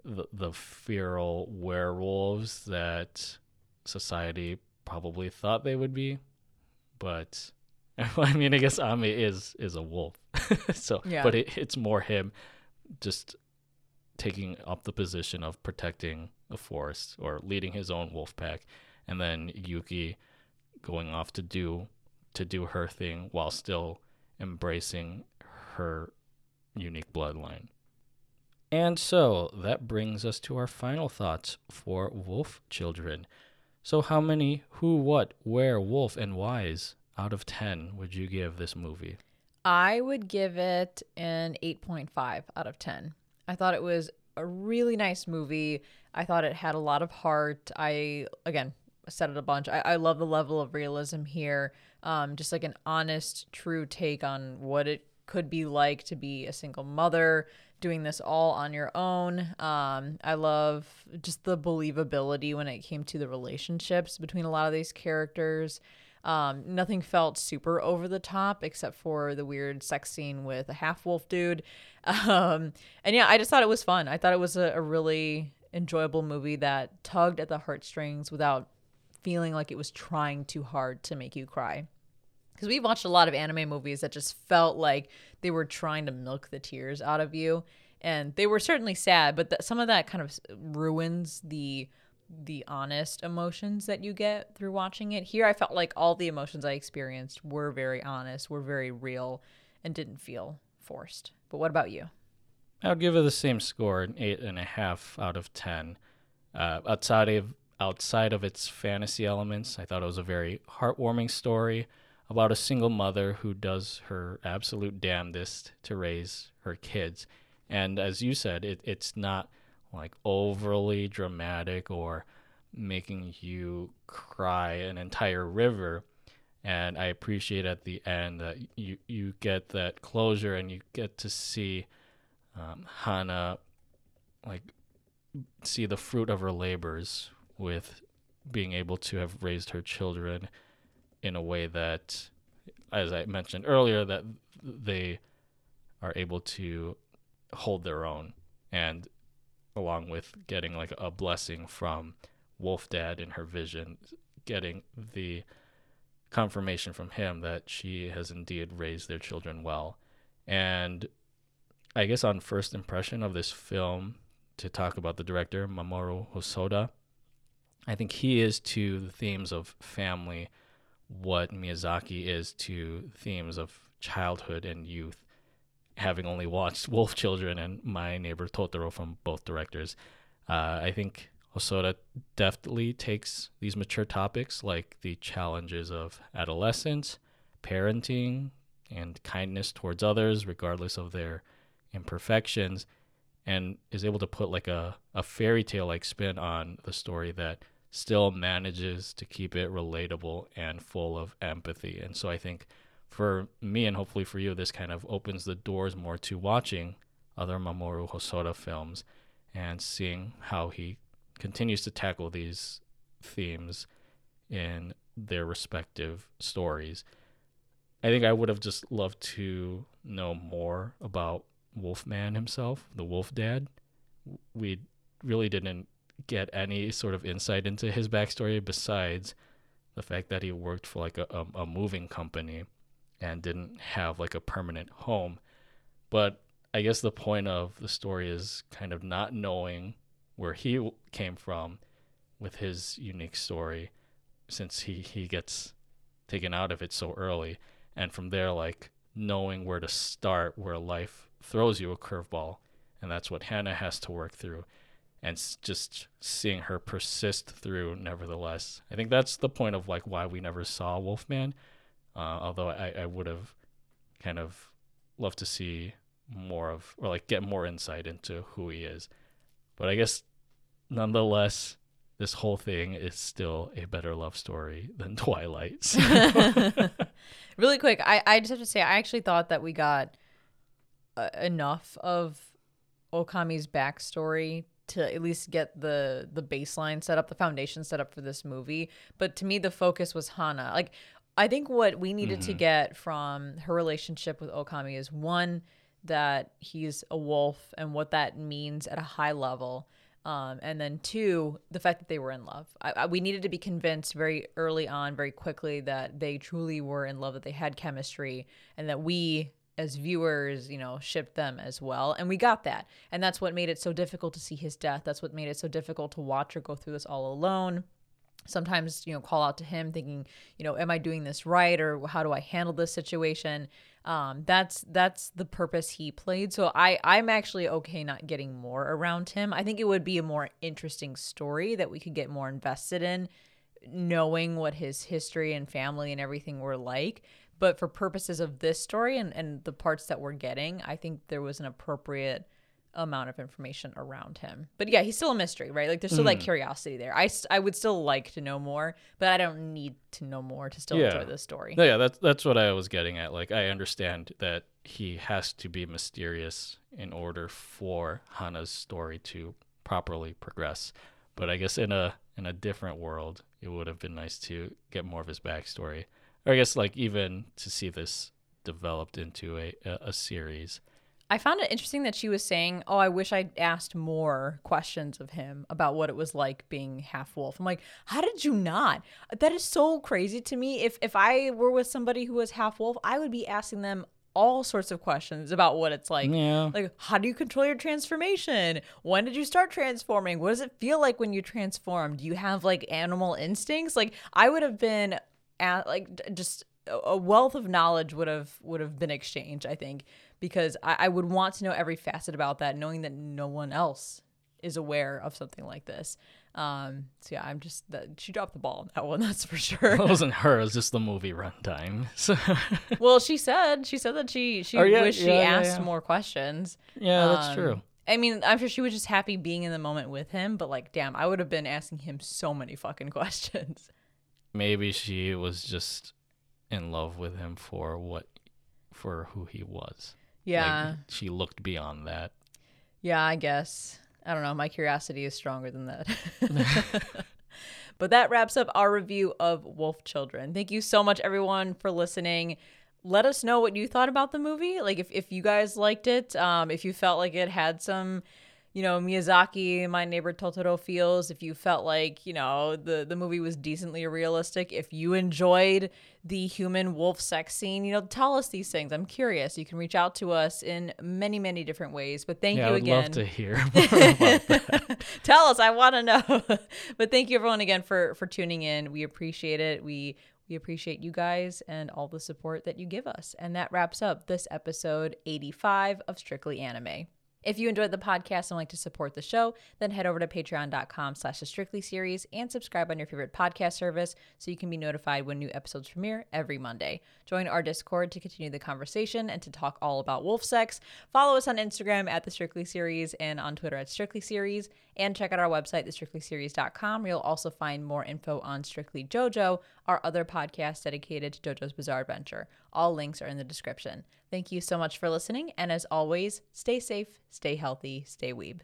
the, the feral werewolves that society probably thought they would be but i mean i guess ame is is a wolf so Yeah. but it, it's more him just taking up the position of protecting the forest or leading his own wolf pack and then yuki going off to do to do her thing while still embracing her unique bloodline and so that brings us to our final thoughts for Wolf Children. So, how many who, what, where, wolf, and whys out of 10 would you give this movie? I would give it an 8.5 out of 10. I thought it was a really nice movie. I thought it had a lot of heart. I, again, said it a bunch. I, I love the level of realism here. Um, just like an honest, true take on what it could be like to be a single mother doing this all on your own. Um, I love just the believability when it came to the relationships between a lot of these characters. Um, nothing felt super over the top except for the weird sex scene with a half wolf dude. Um, and yeah, I just thought it was fun. I thought it was a, a really enjoyable movie that tugged at the heartstrings without feeling like it was trying too hard to make you cry. Because we've watched a lot of anime movies that just felt like they were trying to milk the tears out of you. And they were certainly sad, but th- some of that kind of ruins the the honest emotions that you get through watching it. Here, I felt like all the emotions I experienced were very honest, were very real, and didn't feel forced. But what about you? I would give it the same score, an eight and a half out of ten. Uh, outside of outside of its fantasy elements, I thought it was a very heartwarming story about a single mother who does her absolute damnedest to raise her kids. And as you said, it, it's not like overly dramatic or making you cry an entire river. And I appreciate at the end that you, you get that closure and you get to see um, Hana like see the fruit of her labors with being able to have raised her children in a way that as I mentioned earlier that they are able to hold their own and along with getting like a blessing from Wolf Dad in her vision getting the confirmation from him that she has indeed raised their children well. And I guess on first impression of this film, to talk about the director Mamoru Hosoda, I think he is to the themes of family what Miyazaki is to themes of childhood and youth. Having only watched Wolf Children and My Neighbor Totoro from both directors, uh, I think Hosoda deftly takes these mature topics like the challenges of adolescence, parenting, and kindness towards others, regardless of their imperfections and is able to put like a, a fairy tale like spin on the story that still manages to keep it relatable and full of empathy. And so I think for me and hopefully for you, this kind of opens the doors more to watching other Mamoru Hosoda films and seeing how he continues to tackle these themes in their respective stories. I think I would have just loved to know more about Wolfman himself, the Wolf Dad. We really didn't get any sort of insight into his backstory besides the fact that he worked for like a, a, a moving company and didn't have like a permanent home. But I guess the point of the story is kind of not knowing where he came from with his unique story since he, he gets taken out of it so early. And from there, like knowing where to start, where life throws you a curveball. And that's what Hana has to work through. And just seeing her persist through, nevertheless. I think that's the point of like why we never saw Wolfman. Uh, although I, I would have kind of loved to see more of, or like get more insight into who he is. But I guess nonetheless, this whole thing is still a better love story than Twilight. So. really quick, I, I just have to say, I actually thought that we got uh, enough of Okami's backstory to at least get the the baseline set up, the foundation set up for this movie. But to me, the focus was Hana. Like, I think what we needed mm-hmm. to get from her relationship with Okami is one that he's a wolf and what that means at a high level. Um, and then two, the fact that they were in love. I, I, we needed to be convinced very early on, very quickly, that they truly were in love, that they had chemistry, and that we as viewers, you know, shipped them as well. And we got that. And that's what made it so difficult to see his death. That's what made it so difficult to watch her go through this all alone. Sometimes, you know, call out to him thinking, you know, am I doing this right or how do I handle this situation? Um, that's that's the purpose he played. So I I'm actually okay not getting more around him. I think it would be a more interesting story that we could get more invested in knowing what his history and family and everything were like but for purposes of this story and, and the parts that we're getting, I think there was an appropriate amount of information around him. But yeah, he's still a mystery, right? Like there's still mm. that curiosity there. I, I would still like to know more, but I don't need to know more to still yeah. enjoy the story. No, yeah, that's that's what I was getting at. Like I understand that he has to be mysterious in order for Hana's story to properly progress. But I guess in a in a different world, it would have been nice to get more of his backstory or I guess like even to see this developed into a, a, a series. I found it interesting that she was saying, "Oh, I wish I'd asked more questions of him about what it was like being half wolf." I'm like, "How did you not?" That is so crazy to me. If if I were with somebody who was half wolf, I would be asking them all sorts of questions about what it's like. Yeah. Like, how do you control your transformation? When did you start transforming? What does it feel like when you transform? Do you have like animal instincts? Like, I would have been like just a wealth of knowledge would have would have been exchanged. I think because I, I would want to know every facet about that, knowing that no one else is aware of something like this. Um, so yeah, I'm just that she dropped the ball on that one. That's for sure. it wasn't her. It was just the movie runtime. So. well, she said she said that she she oh, yeah, wished yeah, she yeah, asked more questions. Yeah, um, that's true. I mean, I'm sure she was just happy being in the moment with him, but like, damn, I would have been asking him so many fucking questions maybe she was just in love with him for what for who he was. Yeah. Like, she looked beyond that. Yeah, I guess. I don't know. My curiosity is stronger than that. but that wraps up our review of Wolf Children. Thank you so much, everyone, for listening. Let us know what you thought about the movie. Like, if, if you guys liked it, um, if you felt like it had some you know Miyazaki, My Neighbor Totoro feels. If you felt like you know the the movie was decently realistic, if you enjoyed the human wolf sex scene, you know, tell us these things. I'm curious. You can reach out to us in many many different ways. But thank yeah, you again. I would again. Love to hear more about that. tell us. I want to know. but thank you everyone again for for tuning in. We appreciate it. We we appreciate you guys and all the support that you give us. And that wraps up this episode 85 of Strictly Anime. If you enjoyed the podcast and like to support the show, then head over to patreon.com slash the Strictly series and subscribe on your favorite podcast service so you can be notified when new episodes premiere every Monday. Join our Discord to continue the conversation and to talk all about wolf sex. Follow us on Instagram at the Strictly series and on Twitter at Strictly series. And check out our website, thestrictlyseries.com, where you'll also find more info on Strictly JoJo, our other podcast dedicated to JoJo's Bizarre Adventure. All links are in the description. Thank you so much for listening. And as always, stay safe, stay healthy, stay weeb.